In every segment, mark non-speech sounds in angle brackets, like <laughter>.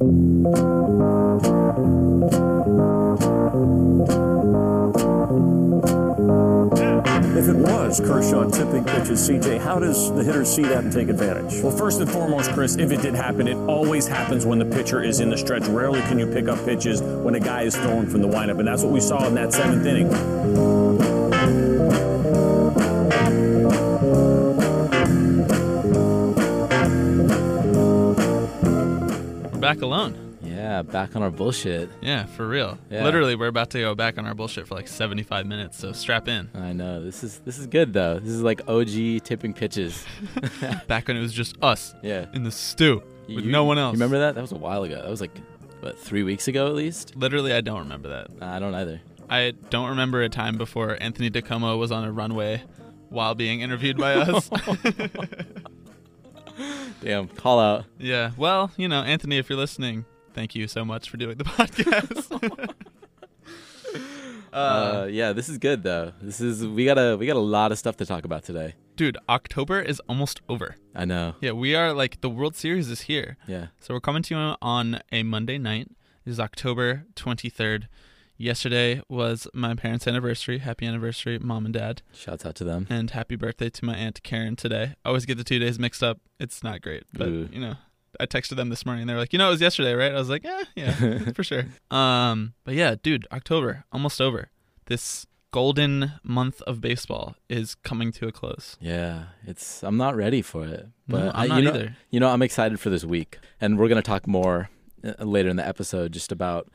If it was Kershaw tipping pitches, CJ, how does the hitter see that and take advantage? Well, first and foremost, Chris, if it did happen, it always happens when the pitcher is in the stretch. Rarely can you pick up pitches when a guy is throwing from the windup, and that's what we saw in that seventh inning. Back alone. Yeah, back on our bullshit. Yeah, for real. Yeah. Literally, we're about to go back on our bullshit for like 75 minutes, so strap in. I know this is this is good though. This is like OG tipping pitches. <laughs> <laughs> Back when it was just us Yeah, in the stew with You- no one else. Remember that? That was a while ago. That was like what three weeks ago at least. Literally, I don't remember that. I don't either. I don't remember a time before Anthony DiComo was on a runway while being interviewed by <laughs> us. Damn, call out. yeah, well, you know, Anthony, if you're listening, thank you so much for doing the <laughs> podcast. <laughs> Uh, yeah, this is good though. This is we got a we got a lot of stuff to talk about today. Dude, October is almost over. I know. Yeah, we are like the World Series is here. Yeah, So we're coming to you on a Monday night. This is October 23rd. Yesterday was my parents' anniversary. Happy anniversary, mom and dad. shouts out to them. And happy birthday to my aunt Karen today. I always get the two days mixed up. It's not great. But, Ooh. you know, I texted them this morning. They were like, you know, it was yesterday, right? I was like, eh, yeah, <laughs> for sure. Um, But yeah, dude, October, almost over. This golden month of baseball is coming to a close. Yeah, it's I'm not ready for it, but No, I, I'm not you know, either. You know, I'm excited for this week, and we're gonna talk more uh, later in the episode just about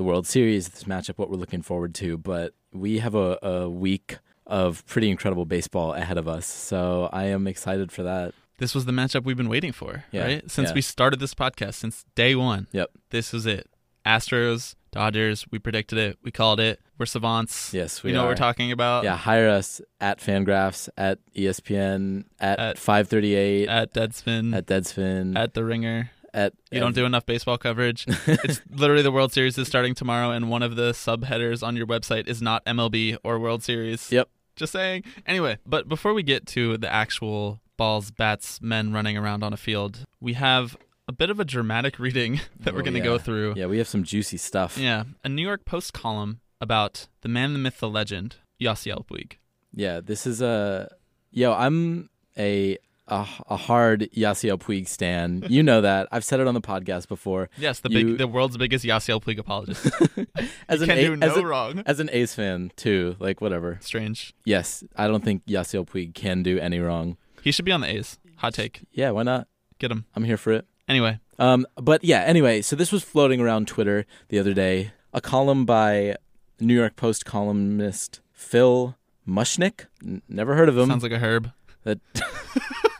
the World Series, this matchup, what we're looking forward to. But we have a, a week of pretty incredible baseball ahead of us, so I am excited for that. This was the matchup we've been waiting for, Yeah, right? Since yeah. we started this podcast, since day one. Yep. This was it. Astros, Dodgers, we predicted it. We called it. We're savants. Yes, we we know what we're talking about. Yeah, hire us at Fangraphs, at ESPN, at, At- 538, at, At Deadspin, at, Deadspin, at, The Ringer. At You don't do enough baseball coverage. <laughs> it's literally the World Series is starting tomorrow, and one of the subheaders on your website is not MLB or World Series. Yep. Just saying. Anyway, but before we get to the actual balls, bats, men running around on a field, we have a bit of a dramatic <laughs> reading that we're Oh, going to yeah. go through. Yeah, we have some juicy stuff. Yeah, a New York Post column about the man, the myth, the legend, Yasiel Puig. Yeah, this is a yo. I'm a a, a hard Yasiel Puig stan. <laughs> You know that. I've said it on the podcast before. Yes, the You- big, the world's biggest Yasiel Puig apologist. <laughs> As an can A- do no as, a- wrong. as an A's fan too. Like whatever. Strange. Yes, I don't think Yasiel Puig can do any wrong. He should be on the A's. Hot take. Yeah, why not? Get him. I'm here for it. Anyway, Um, but yeah, anyway, so this was floating around Twitter the other day. A column by New York Post columnist Phil Mushnick. N- never heard of him. sounds like a herb. that <laughs>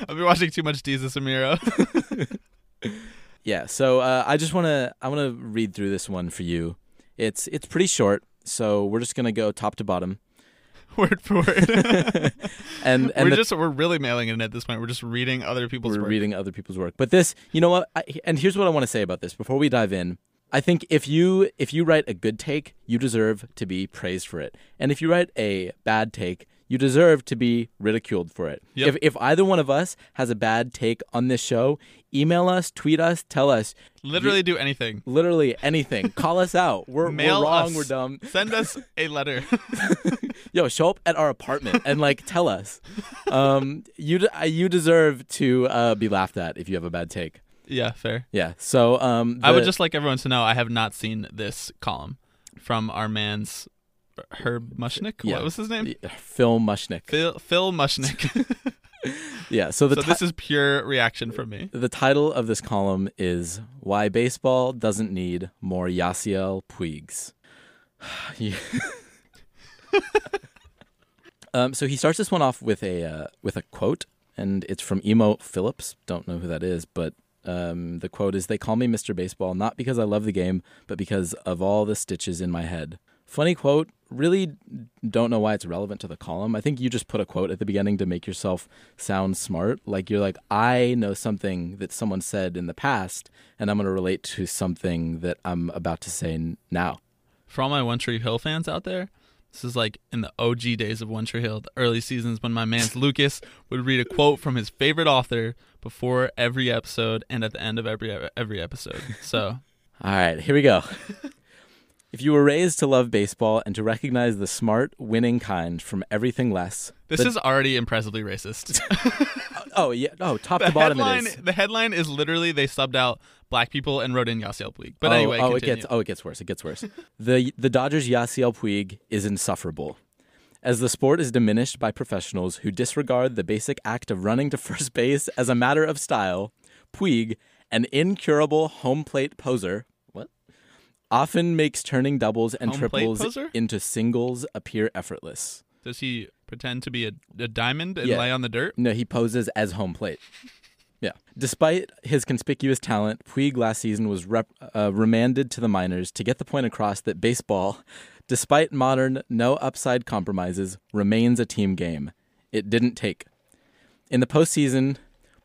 I've been watching too much Desus and Mero. <laughs> Yeah, so uh, I just want to I want to read through this one for you. It's it's pretty short, so we're just gonna go top to bottom, <laughs> word for word. <laughs> and and we're the- just we're really mailing it in at this point. We're just reading other people's we're work. reading other people's work. But this, you know what? I, and here's what I want to say about this before we dive in. I think if you if you write a good take, you deserve to be praised for it, and if you write a bad take, you deserve to be ridiculed for it. Yep. If if either one of us has a bad take on this show, email us, tweet us, tell us. Literally do anything. Literally anything. <laughs> Call us out. We're, Mail we're wrong. us. We're dumb. Send us a letter. <laughs> Yo, show up at our apartment and like tell us. <laughs> Um, you de- uh, you deserve to uh, be laughed at if you have a bad take. yeah, fair. Yeah. So um, I would just like everyone to know I have not seen this column from our man's Herb Mushnick. Yeah. What was his name? Phil Mushnick. Phil Phil Mushnick. <laughs> Yeah. So the so ti- this is pure reaction from me. the title of this column is "Why Baseball Doesn't Need More Yasiel Puigs." <sighs> <laughs> Um, so he starts this one off with a uh, with a quote, and it's from Emo Philips. Don't know who that is, but um, the quote is, "They call me Mr. Baseball not because I love the game, but because of all the stitches in my head." Funny quote. Really don't know why it's relevant to the column. I think you just put a quote at the beginning to make yourself sound smart. Like you're like, I know something that someone said in the past, and I'm going to relate to something that I'm about to say now. For all my One Tree Hill fans out there, this is like in the OG days of One Tree Hill, the early seasons when my man's <laughs> Lucas would read a quote from his favorite author before every episode and at the end of every every episode. So <laughs> All right, here we go. <laughs> if you were raised to love baseball and to recognize the smart, winning kind from everything less, this the- is already impressively racist. <laughs> Oh, oh yeah, oh top the to bottom headline, it is. the headline is literally they subbed out black people and wrote in Yasiel Puig. But oh, anyway, oh, it gets oh, it gets worse. It gets worse. the the Dodgers Yasiel Puig is insufferable. As the sport is diminished by professionals who disregard the basic act of running to first base as a matter of style, Puig, an incurable home plate poser? Often makes turning doubles and Home plate triples poser? into singles appear effortless. Does he pretend to be a, a diamond and Yeah. lay on the dirt? No, he poses as home plate. Yeah. Despite his conspicuous talent, Puig last season was rep- uh, remanded to the minors to get the point across that baseball, despite modern no upside compromises, remains a team game. It didn't take. In the postseason,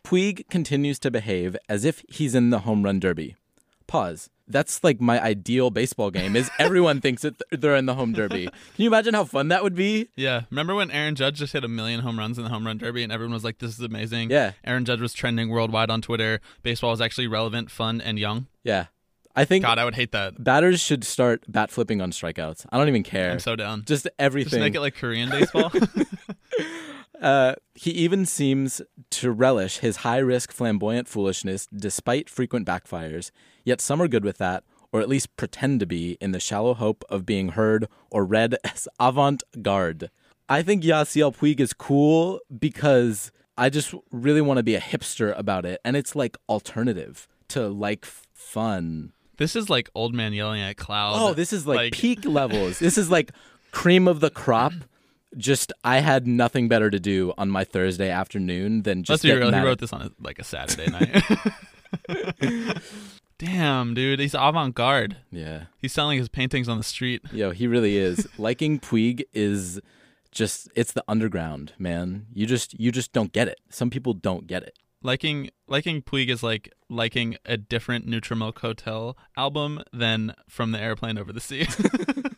Puig continues to behave as if he's in the home run derby. Pause. That's like my ideal baseball game. Is <laughs> everyone thinks that they're in the home derby? Can you imagine how fun that would be? Yeah. Remember when Aaron Judge just hit a million home runs in the home run derby and everyone was like, this is amazing? Yeah. Aaron Judge was trending worldwide on Twitter. Baseball was actually relevant, fun, and young. Yeah. I think God, I would hate that. batters should start bat flipping on strikeouts. I don't even care. I'm so down. Just everything. Just make it like Korean baseball. <laughs> <laughs> uh, he even seems to relish his high risk flamboyant foolishness despite frequent backfires. Yet some are good with that, or at least pretend to be, in the shallow hope of being heard or read <laughs> as avant garde. I think Yasiel Puig is cool because I just really want to be a hipster about it. And it's like alternative to like f- fun. this is like old man yelling at cloud. Oh, this is like, peak levels. This is like cream of the crop. Just I had nothing better to do on my Thursday afternoon than just. Let's be real. He wrote this on a, like a Saturday night. <laughs> Damn, dude, he's avant garde. Yeah, He's selling his paintings on the street. yo, he really is. <laughs> Liking Puig is just it's the underground, man. You just you just don't get it. Some people don't get it. Liking liking Puig is like liking a different Neutral Milk Hotel album than from the airplane over the sea. <laughs>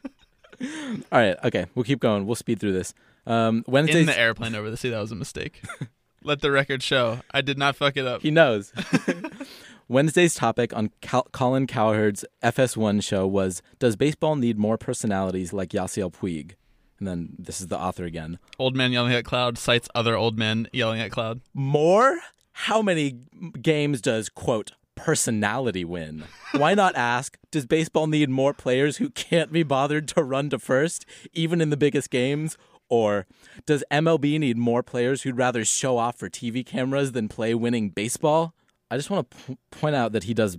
All right, okay, we'll keep going. We'll speed through this. Um, In the airplane over the sea, that was a mistake. <laughs> Let the record show. I did not fuck it up. He knows. <laughs> <laughs> Wednesday's topic on Cal- Colin Cowherd's FS1 show was Does baseball need more personalities like Yasiel Puig? And then this is the author again. Old man yelling at cloud cites other old men yelling at cloud. More? How many games does, quote, personality win? Why not ask, does baseball need more players who can't be bothered to run to first, even in the biggest games? Or does MLB need more players who'd rather show off for TV cameras than play winning baseball? I just want to p- point out that he does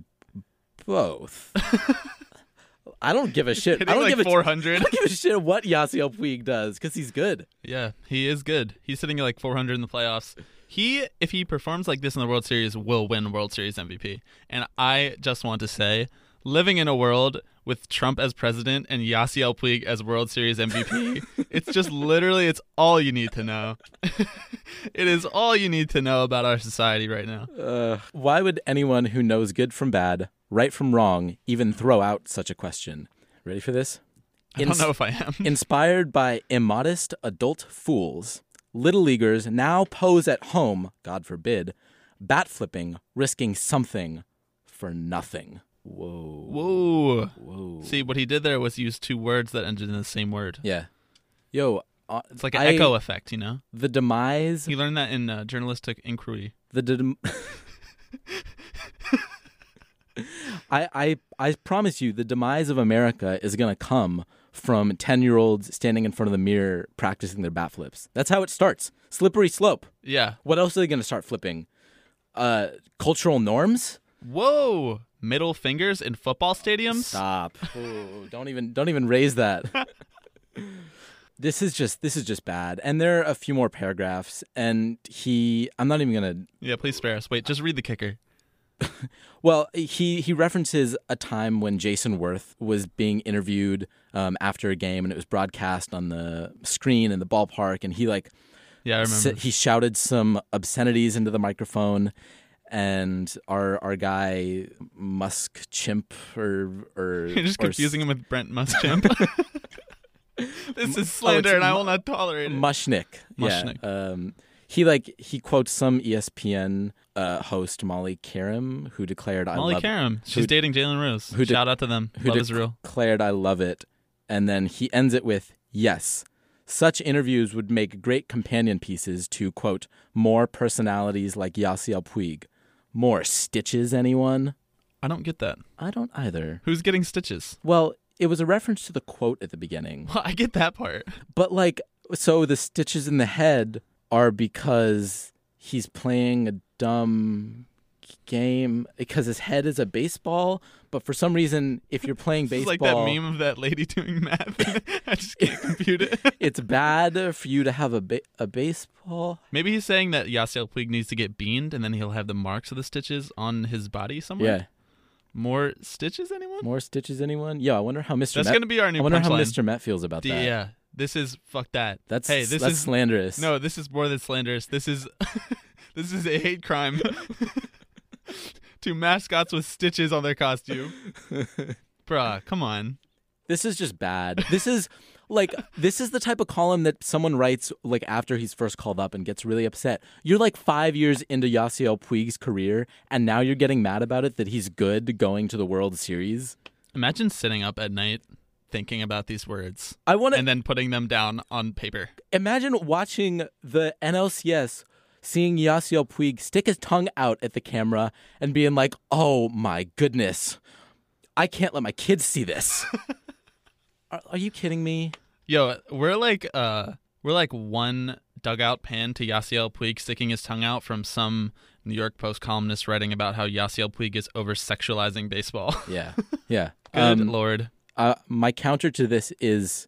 both. I don't give a shit. I don't like give a 400. I don't give a shit what Yasiel Puig does because he's good. Yeah, he is good. He's sitting at like 400 in the playoffs. He, if he performs like this in the World Series, will win World Series MVP. And I just want to say, living in a world with Trump as president and Yasiel Puig as World Series MVP, <laughs> it's just literally, it's all you need to know. <laughs> it is all you need to know about our society right now. Uh, why would anyone who knows good from bad, right from wrong, even throw out such a question? Ready for this? I don't know if I am. Inspired by immodest adult fools, little leaguers now pose at home, God forbid, bat flipping, risking something for nothing. Whoa. Whoa. Whoa. See, what he did there was use two words that ended in the same word. Yeah. Yo, uh, It's like an I- echo effect, you know? The demise. He learned that in uh, journalistic inquiry. The dem- <laughs> I, I I promise you, the demise of America is gonna come from ten year olds standing in front of the mirror practicing their bat flips. That's how it starts. Slippery slope. Yeah. What else are they gonna start flipping? Uh, cultural norms. Whoa! Middle fingers in football stadiums? Stop. <laughs> Ooh, don't even don't even raise that. <laughs> this is just this is just bad. And there are a few more paragraphs, and he. I'm not even gonna Yeah, please spare us. Wait, just read the kicker. Well, he he references a time when Jayson Werth was being interviewed um, after a game, and it was broadcast on the screen in the ballpark, and he like Yeah, I remember. s- he shouted some obscenities into the microphone, and our our guy Musk Chimp or or <laughs> You're just or confusing him with Brent Musk Chimp. <laughs> this is slander, and I will not tolerate it. Mushnick. Mushnick. Yeah. Um, he like he quotes some ESPN uh, host Molly Qerim who declared I Molly love Qerim. She's who- dating Jalen Rose. who de- Shout out to them. who Love is real. declared I love it, and then he ends it with yes. Such interviews would make great companion pieces to quote more personalities like Yasiel Puig. More stitches, anyone? I don't get that. I don't either. Who's getting stitches? Well, it was a reference to the quote at the beginning. Well, <laughs> I get that part. But like, so the stitches in the head are because he's playing a dumb game because his head is a baseball. But for some reason, if you're playing <laughs> baseball, It's like that meme of that lady doing math. <laughs> I just can't compute it. <laughs> it's bad for you to have a ba- a baseball. Maybe he's saying that Yasiel Puig needs to get beamed, and then he'll have the marks of the stitches on his body somewhere. Yeah, More stitches, anyone? more stitches. Anyone? Yeah, I wonder how Mr. That's Met, gonna be our new I wonder how punchline. Mr. Met feels about D- that. yeah, this is fuck that. That's hey, this that's is slanderous. no, this is more than slanderous. This is <laughs> this is a hate crime. <laughs> to mascots with stitches on their costume. <laughs> Bruh, come on. This is just bad. This is like this is the type of column that someone writes like after he's first called up and gets really upset. You're like five years into Yasiel Puig's career, and now you're getting mad about it that he's good going to the World Series. Imagine sitting up at night thinking about these words I want to and then putting them down on paper. imagine watching the NLCS, seeing Yasiel Puig stick his tongue out at the camera and being like, "Oh my goodness, I can't let my kids see this." <laughs> are, are you kidding me? Yo, we're like uh we're like one dugout pan to Yasiel Puig sticking his tongue out from some New York Post columnist writing about how Yasiel Puig is over sexualizing baseball. Yeah, <laughs> yeah. Good Um, lord. Uh, my counter to this is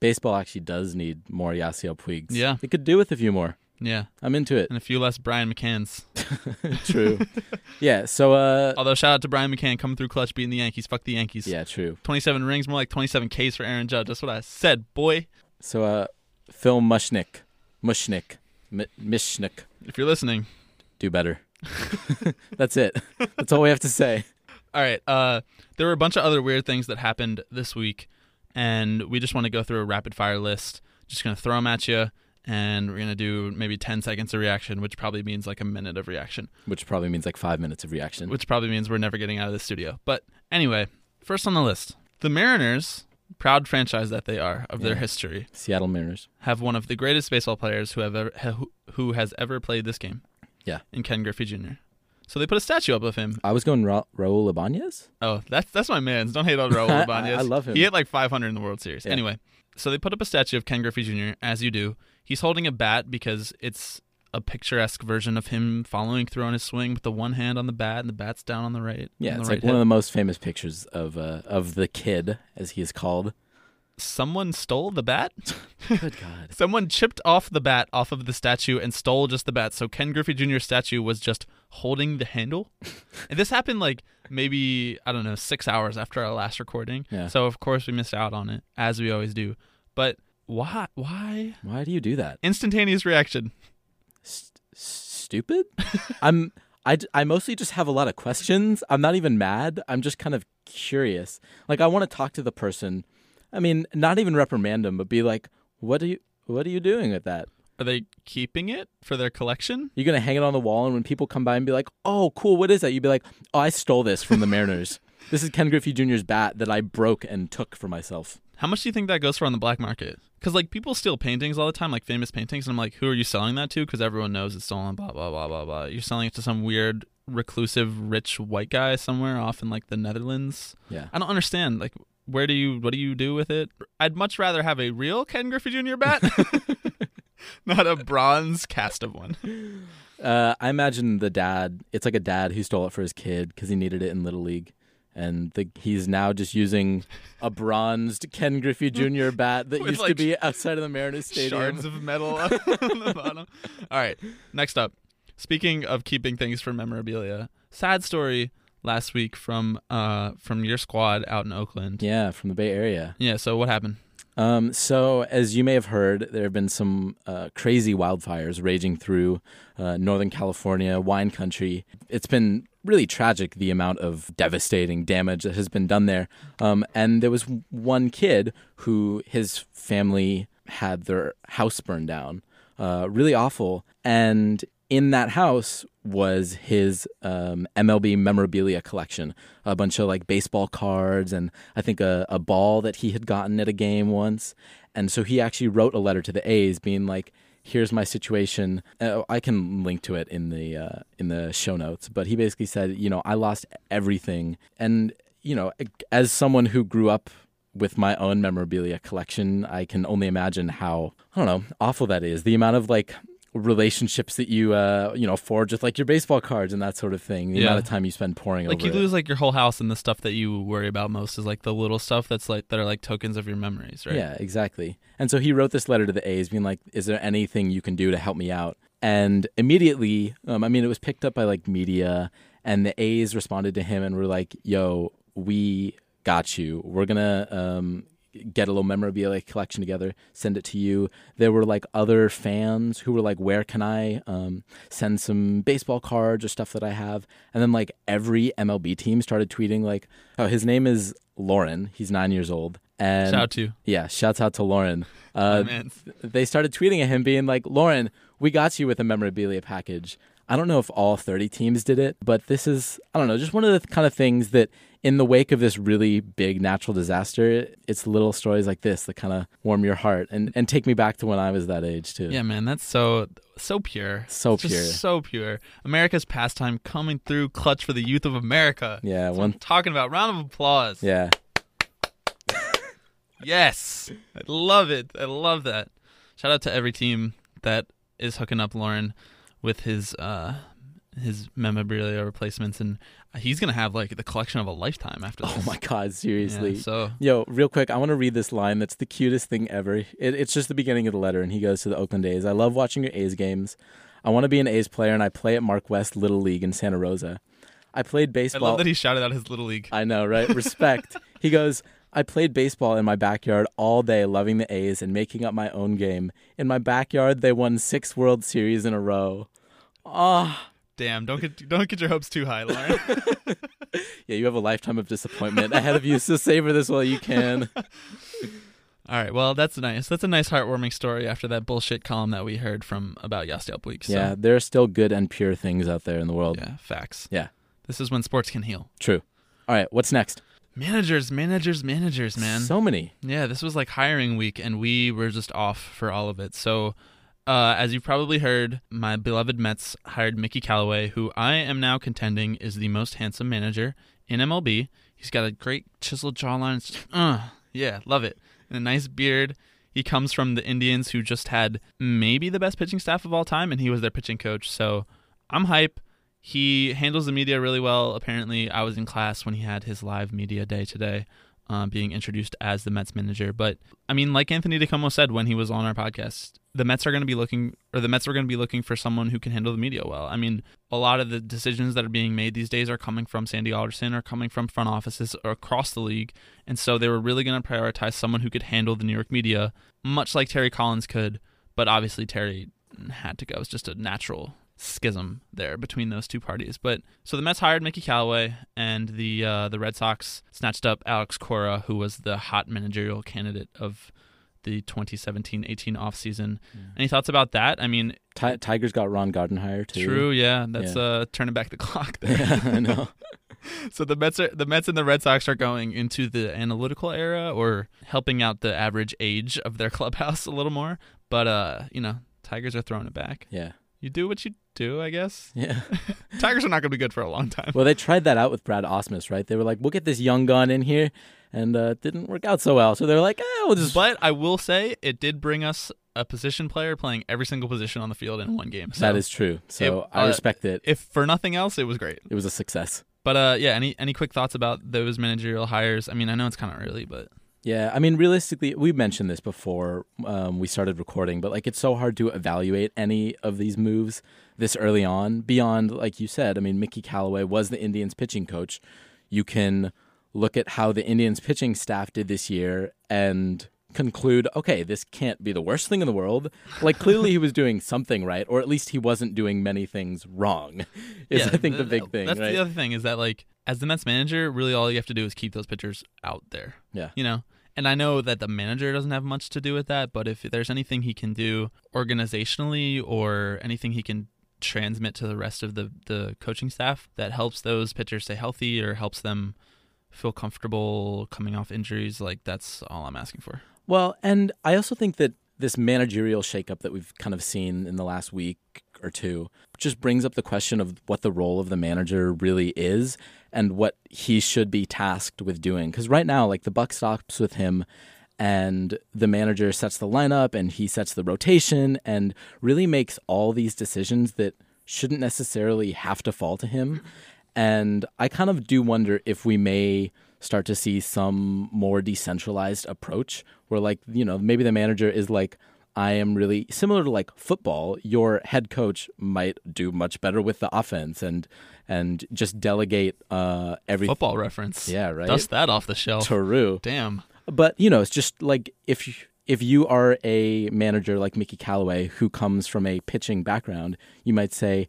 baseball actually does need more Yasiel Puigs. Yeah. It could do with a few more. Yeah. I'm into it. And a few less Brian McCanns. <laughs> True. <laughs> yeah, so uh Although shout out to Brian McCann coming through clutch beating the Yankees. Fuck the Yankees. yeah, true. 27 rings, more like 27 Ks for Aaron Judge. That's what I said, boy. So uh Phil Mushnick, Mushnick, M- Mishnick, If you're listening. do better. <laughs> That's it. That's all we have to say. All right. Uh, there were a bunch of other weird things that happened this week, and we just want to go through a rapid fire list. Just gonna throw them at you, and we're gonna do maybe 10 seconds of reaction, which probably means like a minute of reaction, Which probably means like five minutes of reaction. which probably means we're never getting out of the studio. But anyway, first on the list, the Mariners, proud franchise that they are of their history, Seattle Mariners. have one of the greatest baseball players who have ever who has ever played this game. Yeah. In Ken Griffey Jr. So they put a statue up of him I was going Ra- Raul Ibanez. Oh, that's that's my man's. Don't hate on Raul <laughs> Ibanez. I love him. He hit like 500 in the World Series. Yeah. Anyway, so they put up a statue of Ken Griffey Jr. as you do. He's holding a bat because it's a picturesque version of him following through on his swing with the one hand on the bat and the bat's down on the right. Yeah, on it's the like right one of the most famous pictures of uh, of the kid, as he is called. Someone stole the bat. <laughs> Good God. <laughs> Someone chipped off the bat off of the statue and stole just the bat. So Ken Griffey Jr.'s statue was just holding the handle. <laughs> and this happened like maybe, I don't know, six hours after our last recording. Yeah. So of course we missed out on it, as we always do. But why why? Why do you do that? Instantaneous reaction. S- stupid? I'm I, I mostly just have a lot of questions. I'm not even mad. I'm just kind of curious. Like I want to talk to the person. I mean, not even reprimand them, but be like, "What are you what are you doing with that? Are they keeping it for their collection? You're going to hang it on the wall and when people come by and be like, "Oh, cool. What is that?" You'd be like, "Oh, I stole this from the Mariners. <laughs> this is Ken Griffey Jr.'s bat that I broke and took for myself." How much do you think that goes for on the black market? Because like people steal paintings all the time, like famous paintings, and I'm like, who are you selling that to? Because everyone knows it's stolen. Blah blah blah blah blah. You're selling it to some weird, reclusive, rich white guy somewhere off in like the Netherlands. Yeah. I don't understand. Like, where do you? What do you do with it? I'd much rather have a real Ken Griffey Jr. bat, <laughs> not a bronze cast of one. Uh, I imagine the dad. It's like a dad who stole it for his kid because he needed it in little league, and the, he's now just using a bronzed Ken Griffey Jr. <laughs> bat that With, used to like, be outside of the Mariners stadium. Shards of metal <laughs> on the bottom. All right, next up. Speaking of keeping things for memorabilia, sad story last week from uh from your squad out in Oakland. yeah, from the Bay Area. Yeah. So what happened? Um, so, as you may have heard, there have been some uh, crazy wildfires raging through uh, Northern California, wine country. It's been really tragic the amount of devastating damage that has been done there. Um, and there was one kid who his family had their house burned down. uh, really awful. And in that house was his um, MLB memorabilia collection, a bunch of like baseball cards, and I think a, a ball that he had gotten at a game once. And so he actually wrote a letter to the A's, being like, "Here's my situation." Uh, I can link to it in the uh, in the show notes. But he basically said, "You know, I lost everything," and you know, as someone who grew up with my own memorabilia collection, I can only imagine how I don't know awful that is. The amount of like relationships that you uh you know forge with like your baseball cards and that sort of thing the Yeah. amount of time you spend pouring Like you it. lose like your whole house, and the stuff that you worry about most is like the little stuff that's like that are like tokens of your memories, right? Yeah, exactly. And so he wrote this letter to the A's, being like, "Is there anything you can do to help me out?" And immediately, um, I mean, it was picked up by like media, and the A's responded to him and were like, "Yo, we got you. We're gonna um, get a little memorabilia collection together, send it to you." There were like other fans who were like, "Where can I um, send some baseball cards or stuff that I have?" And then like every MLB team started tweeting like, "Oh, his name is Lauren. He's nine years old." And Shout out to yeah, shouts out to Lauren. <laughs> Uh, man. they started tweeting at him, being like, "Lauren, we got you with a memorabilia package." I don't know if all 30 teams did it, but this is I don't know, just one of the kind of things that in the wake of this really big natural disaster, it's little stories like this that kind of warm your heart and and take me back to when I was that age too. Yeah, man, that's so so pure. So It's just pure. so pure. America's pastime coming through clutch for the youth of America. Yeah, That's what one I'm talking about. Round of applause. yeah. <laughs> Yes. I love it. I love that. Shout out to every team that is hooking up Lauren with his uh his memorabilia replacements and he's going to have like the collection of a lifetime after this. Oh my god, <laughs> seriously. Yeah, so Yo, real quick, I want to read this line. That's the cutest thing ever. It, it's just the beginning of the letter, and he goes to the Oakland A's. I love watching your A's games. I want to be an A's player, and I play at Mark West Little League in Santa Rosa. I played baseball. I love that he shouted out his little league. I know, right? Respect. <laughs> he goes, I played baseball in my backyard all day, loving the A's and making up my own game. In my backyard, they won six World Series in a row. Ah, Damn, don't get don't get your hopes too high, Lauren. <laughs> <laughs> yeah, you have a lifetime of disappointment ahead of you, so savor this while you can. <laughs> All right, well, that's nice. That's a nice heartwarming story after that bullshit column that we heard from about Yasiel Puig. So, Yeah, there are still good and pure things out there in the world. yeah, facts. Yeah. This is when sports can heal. True. All right, what's next? Managers, managers, managers, man. So many. Yeah, this was like hiring week, and we were just off for all of it. So, uh, as you've probably heard, my beloved Mets hired Mickey Callaway, who I am now contending is the most handsome manager in MLB. He's got a great chiseled jawline. It's uh, yeah, love it. And a nice beard. He comes from the Indians, who just had maybe the best pitching staff of all time, and he was their pitching coach. So, I'm hype. He handles the media really well. Apparently, I was in class when he had his live media day today, um, being introduced as the Mets manager. But I mean, like Anthony DiComo said when he was on our podcast, the Mets are going to be looking, or the Mets are going to be looking for someone who can handle the media well. I mean, a lot of the decisions that are being made these days are coming from Sandy Alderson or coming from front offices across the league, and so they were really going to prioritize someone who could handle the New York media, much like Terry Collins could. But obviously, Terry had to go. It's just a natural schism there between those two parties. But so the Mets hired Mickey Callaway, and the uh, the Red Sox snatched up Alex Cora, who was the hot managerial candidate of the 2017-18 offseason. Any thoughts about that? I mean, Ti- Tigers got Ron Gardenhire too. true, yeah, that's Yeah. uh turning back the clock there. Yeah, I know. <laughs> <laughs> so the Mets are the Mets and the Red Sox are going into the analytical era or helping out the average age of their <laughs> clubhouse a little more. But uh, you know, Tigers are throwing it back. Yeah. You do what you do, I guess. Yeah. <laughs> Tigers are not going to be good for a long time. Well, they tried that out with Brad Ausmus, right? They were like, "We'll get this young gun in here," and uh, it didn't work out so well. So they're like, "Eh, we'll just." But I will say it did bring us a position player playing every single position on the field in one game. So that is true. So It- I uh, respect it. if for nothing else, it was great. It was a success. But uh, yeah, any any quick thoughts about those managerial hires? I mean, I know it's kind of early, but Yeah, I mean, realistically, we mentioned this before um, we started recording, but like, it's so hard to evaluate any of these moves this early on. Beyond, like you said, I mean, Mickey Callaway was the Indians pitching coach. You can look at how the Indians pitching staff did this year and conclude, okay, this can't be the worst thing in the world. Like, clearly, he was doing something right, or at least he wasn't doing many things wrong. Is yeah, I think the th- big thing, That's right? the other thing is that like as the Mets manager, really all you have to do is keep those pitchers out there. Yeah. you know, And I know that the manager doesn't have much to do with that, but if there's anything he can do organizationally or anything he can transmit to the rest of the, the coaching staff that helps those pitchers stay healthy or helps them feel comfortable coming off injuries, like that's all I'm asking for. Well, and I also think that this managerial shakeup that we've kind of seen in the last week or two just brings up the question of what the role of the manager really is and what he should be tasked with doing. Because right now, like the buck stops with him, and the manager sets the lineup and he sets the rotation and really makes all these decisions that shouldn't necessarily have to fall to him. And I kind of do wonder if we may start to see some more decentralized approach where, like, you know, maybe the manager is like, I am really similar to like football. Your head coach might do much better with the offense and and just delegate uh, every Football reference. Yeah, right. Dust that off the shelf. Taru. Damn. But you know, it's just like if you, if you are a manager like Mickey Callaway who comes from a pitching background, you might say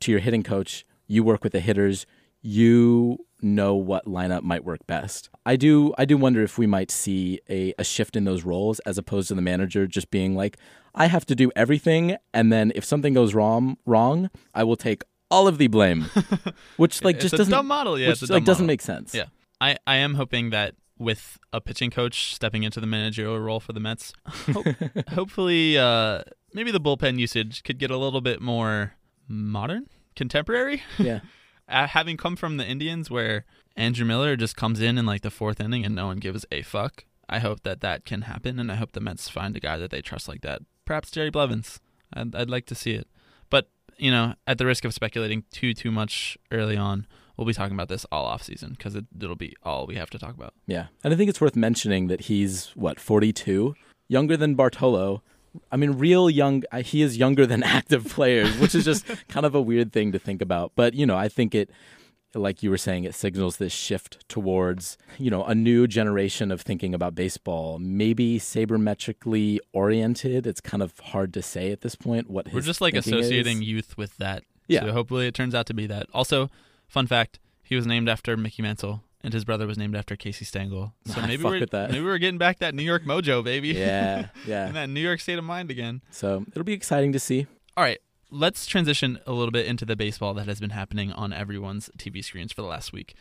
to your hitting coach, "You work with the hitters. You know what lineup might work best." I do. I do wonder if we might see a, a shift in those roles as opposed to the manager just being like, "I have to do everything, and then if something goes wrong, wrong, I will take all of the blame," <laughs> which like just doesn't model. Yeah, which like doesn't model. make sense. Yeah. I, I am hoping that with a pitching coach stepping into the managerial role for the Mets, ho- <laughs> hopefully uh, maybe the bullpen usage could get a little bit more modern, contemporary. yeah. <laughs> Uh, having come from the Indians where Andrew Miller just comes in in like the fourth inning and no one gives a fuck, I hope that that can happen, and I hope the Mets find a guy that they trust like that. Perhaps Jerry Blevins. I'd, I'd like to see it. But, you know, at the risk of speculating too, too much early on, we'll be talking about this all off season because it, it'll be all we have to talk about. Yeah. And I think it's worth mentioning that he's, what, 42? Younger than Bartolo. I mean, real young. uh, He is younger than <laughs> active players, which is just <laughs> kind of a weird thing to think about. But, you know, I think it, like you were saying, it signals this shift towards, you know, a new generation of thinking about baseball, maybe sabermetrically oriented. It's kind of hard to say at this point what We're his just like thinking is. associating youth with that. Yeah. So hopefully it turns out to be that. Also, fun fact: he was named after Mickey Mantle, and his brother was named after Casey Stengel. So <laughs> maybe we're maybe we're getting back that New York mojo, baby. Yeah. and <laughs> Yeah. that New York state of mind again. So it'll be exciting to see. All right, let's transition a little bit into the baseball that has been happening on everyone's TV screens for the last week,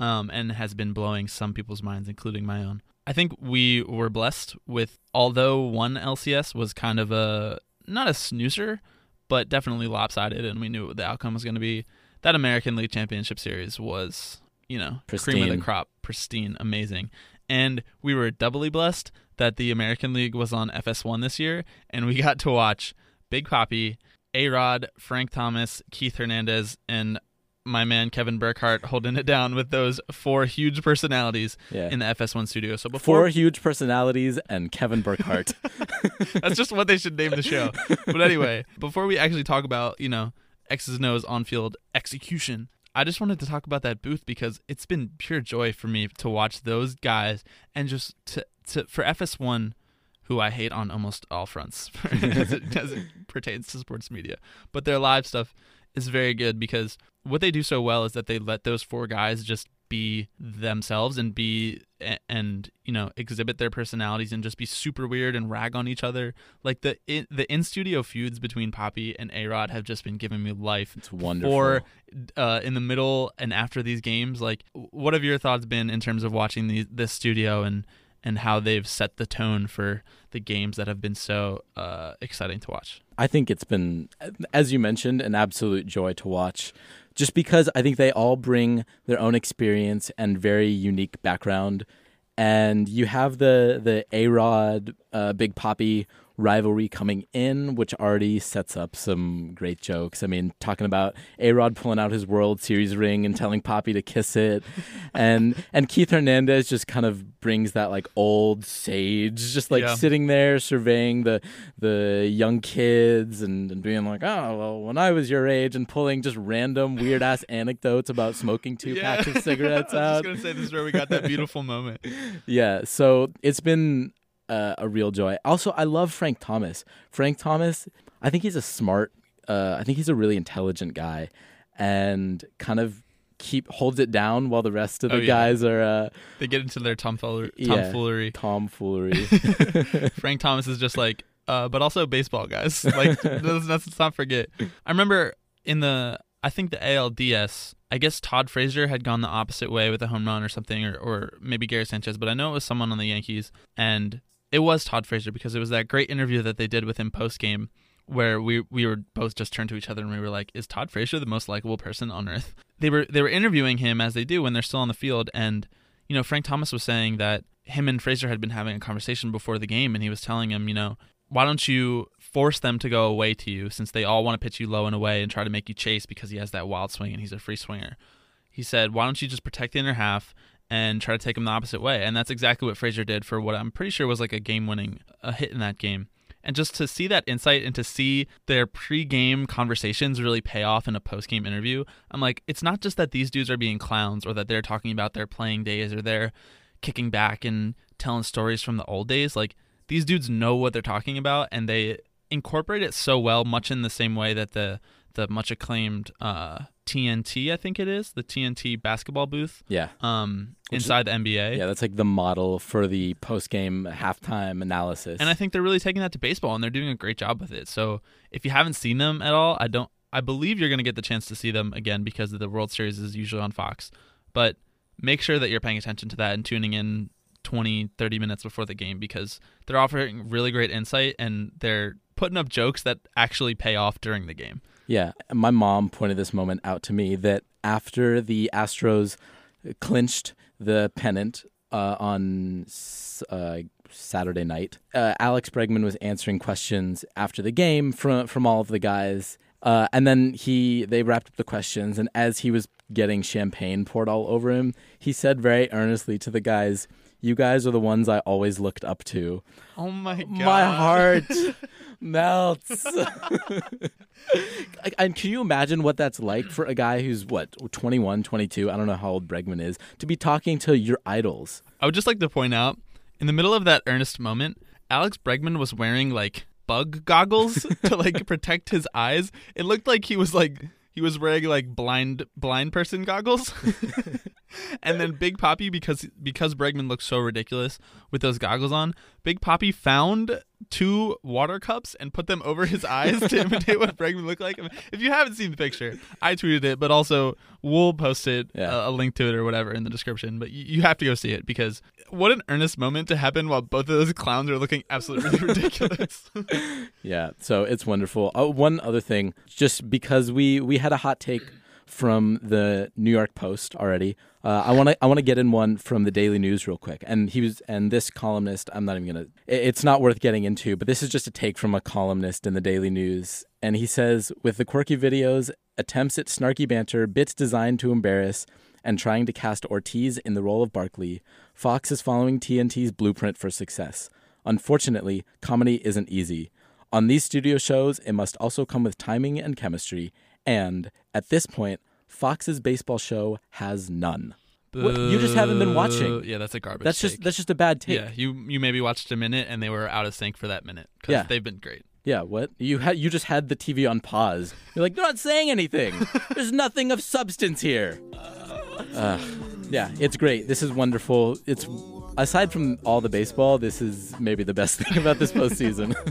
um, and has been blowing some people's minds, including my own. I think we were blessed with, although one LCS was kind of a not a snoozer, but definitely lopsided, and we knew what the outcome was going to be. That American League Championship Series was, you know, cream of the crop, pristine, amazing. And we were doubly blessed that the American League was on FS1 this year, and we got to watch Big Poppy, A Rod, Frank Thomas, Keith Hernandez, and my man Kevin Burkhardt holding it down with those four huge personalities Yeah. in the FS1 studio. So before Four huge personalities and Kevin Burkhardt. <laughs> <laughs> that's just what they should name the show. But anyway, before we actually talk about, you know, X's and O's on field execution, I just wanted to talk about that booth because it's been pure joy for me to watch those guys and just to, to for FS1, who I hate on almost all fronts <laughs> as, it, as it pertains to sports media. But their live stuff is very good because what they do so well is that they let those four guys just be themselves and be and you know exhibit their personalities and just be super weird and rag on each other like the in, the in studio feuds between Poppy and A Rod have just been giving me life It's wonderful. or uh, in the middle and after these games like what have your thoughts been in terms of watching the, this studio and and how they've set the tone for the games that have been so uh, exciting to watch I think it's been, as you mentioned, an absolute joy to watch. Just because I think they all bring their own experience and very unique background, and you have the the A Rod uh, Big Poppy rivalry coming in, which already sets up some great jokes. I mean, talking about A Rod pulling out his World Series ring and telling Poppy to kiss it, <laughs> and and Keith Hernandez just kind of brings that like old sage, just like Yeah. sitting there surveying the the young kids and, and being like, oh well, when I was your age, and pulling just random weird ass <laughs> anecdotes about smoking two packs of <laughs> cigarettes I was out. gonna say this is where we got that beautiful moment Yeah, so it's been uh, a real joy. Also, I love Frank Thomas. Frank Thomas, I think he's a smart, uh, I think he's a really intelligent guy, and kind of keep holds it down while the rest of the Oh, yeah. guys are uh, They get into their tomfoolery. Yeah. tomfoolery. tomfoolery. <laughs> <laughs> Frank Thomas is just like, uh, but also baseball guys. <laughs> Like, let's, let's not forget. I remember in the, I think the ALDS, I guess Todd Frazier had gone the opposite way with a home run or something, or, or maybe Gary Sanchez, but I know it was someone on the Yankees, and it was Todd Frazier because it was that great interview that they did with him post game. Where we we were both just turned to each other and we were like, "Is Todd Frazier the most likable person on earth?" They were they were interviewing him as they do when they're still on the field, and you know, Frank Thomas was saying that him and Frazier had been having a conversation before the game, and he was telling him, you know, why don't you force them to go away to you since they all want to pitch you low and away and try to make you chase because he has that wild swing and he's a free swinger. He said, why don't you just protect the inner half and try to take him the opposite way? And that's exactly what Frazier did for what I'm pretty sure was like a game winning a hit in that game. And just to see that insight and to see their pre-game conversations really pay off in a post-game interview, I'm like, it's not just that these dudes are being clowns or that they're talking about their playing days or they're kicking back and telling stories from the old days. Like these dudes know what they're talking about and they incorporate it so well, much in the same way that the the much acclaimed uh, TNT, I think it is, the TNT basketball booth yeah. um, Which is- inside the NBA. Yeah, that's like the model for the post game halftime analysis. And I think they're really taking that to baseball, and they're doing a great job with it. So if you haven't seen them at all, I don't. I believe you're going to get the chance to see them again because the World Series is usually on Fox. But make sure that you're paying attention to that and tuning in 20, 30 minutes before the game because they're offering really great insight and they're putting up jokes that actually pay off during the game. Yeah, my mom pointed this moment out to me that after the Astros clinched the pennant uh, on uh, Saturday night, uh, Alex Bregman was answering questions after the game from from all of the guys, uh, and then he they wrapped up the questions, and as he was getting champagne poured all over him, he said very earnestly to the guys. You guys are the ones I always looked up to. Oh my god. My heart <laughs> melts. <laughs> and can you imagine what that's like for a guy who's what 21, 22, I don't know how old Bregman is, to be talking to your idols? I would just like to point out, in the middle of that earnest moment, Alex Bregman was wearing like bug goggles <laughs> to like protect his eyes. It looked like he was like he was wearing like blind blind person goggles. <laughs> and then Big Poppy, because because Bregman looked so ridiculous with those goggles on, Big Poppy found two water cups and put them over his eyes to imitate what Bregman looked like. If you haven't seen the picture, I tweeted it, but also we'll post it Yeah. a, a link to it or whatever in the description. But you, you have to go see it because what an earnest moment to happen while both of those clowns are looking absolutely <laughs> ridiculous. <laughs> Yeah, so it's wonderful. Oh, one other thing, just because we we had a hot take from the New York Post already, uh, I want to I want to get in one from the Daily News real quick. And he was and this columnist, I'm not even gonna. It's not worth getting into, but this is just a take from a columnist in the Daily News, and he says, with the quirky videos, attempts at snarky banter, bits designed to embarrass. And trying to cast Ortiz in the role of Barkley, Fox is following TNT's blueprint for success. Unfortunately, comedy isn't easy. On these studio shows, it must also come with timing and chemistry, and at this point, Fox's baseball show has none. What- you just haven't been watching. Yeah, that's a garbage. That's just take. that's just a bad take. yeah. You you maybe watched a minute and they were out of sync for that minute because Yeah. they've been great. Yeah, what? You had you just had the TV on pause. You're like, they're not saying anything. <laughs> There's nothing of substance here. Ugh. yeah, it's great. This is wonderful. It's aside from all the baseball, this is maybe the best <laughs> thing about this postseason. <laughs>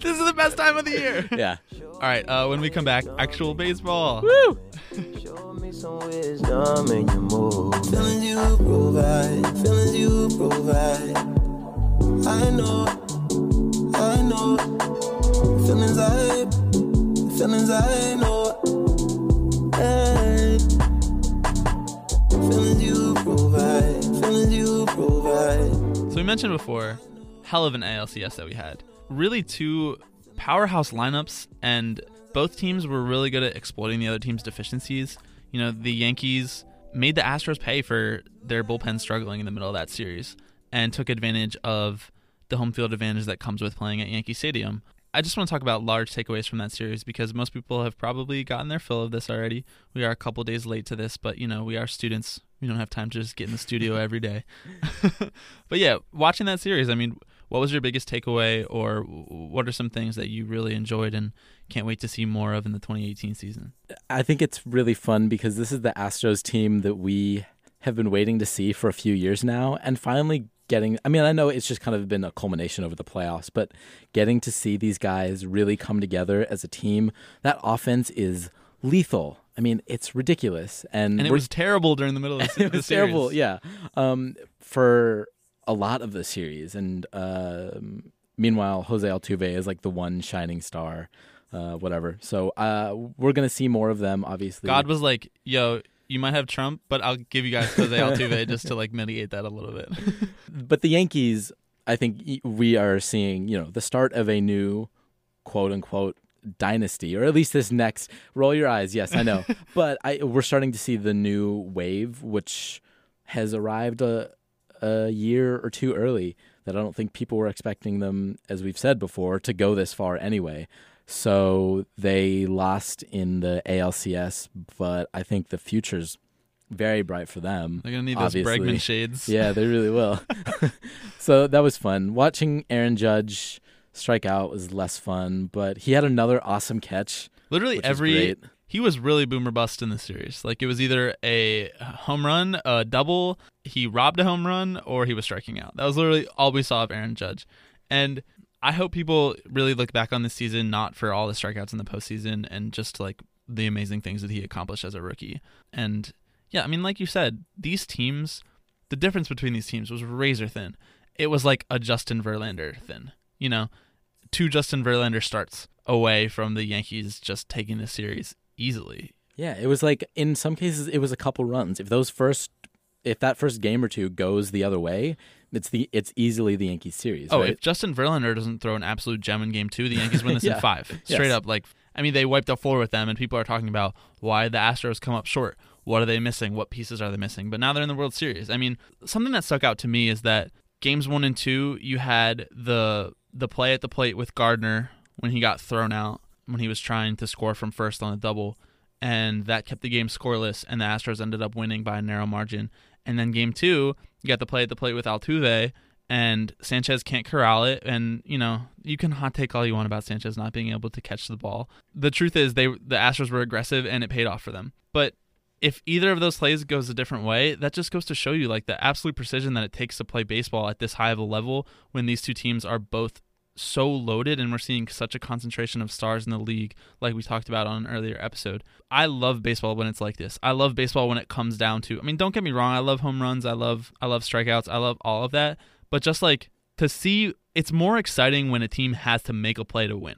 This is the best time of the year. <laughs> yeah. All right, uh, when we come back, actual baseball. Woo! Show me some wisdom in your move. Feelings you provide, feelings you provide. I know, I know. Feelings I, feelings I know. Hey. Feelings you provide, feelings you provide. So we mentioned before, hell of an ALCS that we had. Really two powerhouse lineups, and both teams were really good at exploiting the other team's deficiencies. You know, the Yankees made the Astros pay for their bullpen struggling in the middle of that series and took advantage of the home field advantage that comes with playing at Yankee Stadium. I just want to talk about large takeaways from that series because most people have probably gotten their fill of this already. We are a couple days late to this, but you know, we are students. We don't have time to just get in the studio <laughs> every day. <laughs> but yeah, watching that series, I mean, what was your biggest takeaway, or what are some things that you really enjoyed and can't wait to see more of in the 2018 season? I think it's really fun because this is the Astros team that we have been waiting to see for a few years now, and finally getting. I mean, I know it's just kind of been a culmination over the playoffs, but getting to see these guys really come together as a team. That offense is lethal. I mean, it's ridiculous, and, And it was terrible during the middle of the, <laughs> it the was terrible. Yeah, um, for a lot of the series, and um, meanwhile, Jose Altuve is like the one shining star. Uh, whatever. So uh, we're gonna see more of them. Obviously, God was like, "Yo, you might have Trump, but I'll give you guys Jose Altuve <laughs> just to like mitigate that a little bit." <laughs> but the Yankees, I think we are seeing, you know, the start of a new quote unquote dynasty, or at least this next. Roll your eyes, yes, I know, <laughs> but I we're starting to see the new wave, which has arrived a a year or two early. That I don't think people were expecting them, as we've said before, to go this far anyway. So they lost in the ALCS, but I think the future's very bright for them. They're gonna need those obviously. Bregman shades. Yeah, they really will. <laughs> <laughs> so that was fun. Watching Aaron Judge strike out was less fun, but he had another awesome catch. Literally every he was really boomer bust in the series. Like it was either a home run, a double, he robbed a home run, or he was striking out. That was literally all we saw of Aaron Judge. And I hope people really look back on this season not for all the strikeouts in the postseason and just like the amazing things that he accomplished as a rookie. And yeah, I mean, like you said, these teams, the difference between these teams was razor thin. It was like a Justin Verlander thin, you know, two Justin Verlander starts away from the Yankees just taking the series easily. Yeah, it was like in some cases it was a couple runs. If those first if that first game or two goes the other way, it's the it's easily the Yankees series. Oh, right? if Justin Verlander doesn't throw an absolute gem in game two, the Yankees win this <laughs> Yeah. in five. Straight Yes. up. Like, I mean, they wiped the floor with them, and people are talking about why the Astros come up short. What are they missing? What pieces are they missing? But now they're in the World Series. I mean, something that stuck out to me is that games one and two, you had the the play at the plate with Gardner when he got thrown out when he was trying to score from first on a double, and that kept the game scoreless, and the Astros ended up winning by a narrow margin. And then game two, you got the play at the plate with Altuve, and Sanchez can't corral it. And you know you can hot take all you want about Sanchez not being able to catch the ball. The truth is they the Astros were aggressive and it paid off for them. But if either of those plays goes a different way, that just goes to show you like the absolute precision that it takes to play baseball at this high of a level when these two teams are both so loaded and we're seeing such a concentration of stars in the league like we talked about on an earlier episode. I love baseball when it's like this. I love baseball when it comes down to I mean don't get me wrong, I love home runs, I love I love strikeouts, I love all of that, but just like to see it's more exciting when a team has to make a play to win.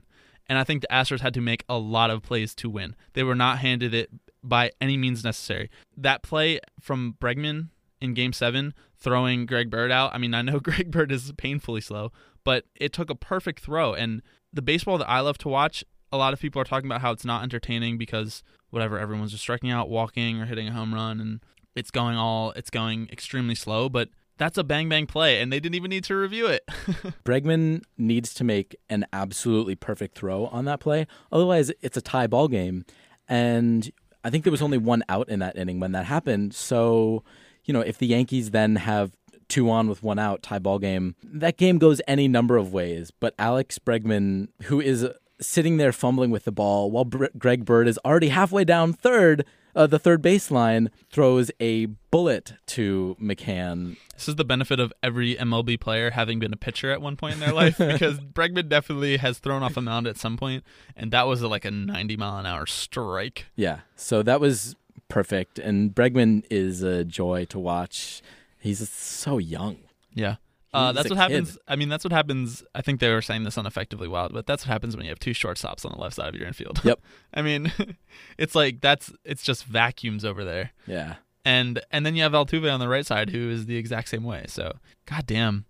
And I think the Astros had to make a lot of plays to win. They were not handed it by any means necessary. That play from Bregman in game seven, throwing Greg Bird out. I mean, I know <laughs> Greg Bird is painfully slow, but it took a perfect throw. And the baseball that I love to watch, a lot of people are talking about how it's not entertaining because whatever, everyone's just striking out, walking, or hitting a home run, and it's going all, it's going extremely slow. But that's a bang bang play, and they didn't even need to review it. <laughs> Bregman needs to make an absolutely perfect throw on that play. Otherwise, it's a tie ball game. And I think there was only one out in that inning when that happened. So, you know, if the Yankees then have two on with one out, tie ball game, that game goes any number of ways. But Alex Bregman, who is sitting there fumbling with the ball while Greg Bird is already halfway down third, uh, the third baseline, throws a bullet to McCann This is the benefit of every MLB player having been a pitcher at one point in their life <laughs> because Bregman definitely has thrown off a mound at some point, and that was like a 90 mile an hour strike. Yeah. So that was perfect. And Bregman is a joy to watch. He's so young. Yeah. Uh, that's what happens. I mean, that's what happens. I think they were saying this on Effectively Wild, but that's what happens when you have two shortstops on the left side of your infield. Yep. <laughs> I mean, <laughs> it's like that's it's just vacuums over there, Yeah. and and then you have Altuve on the right side who is the exact same way. So, goddamn,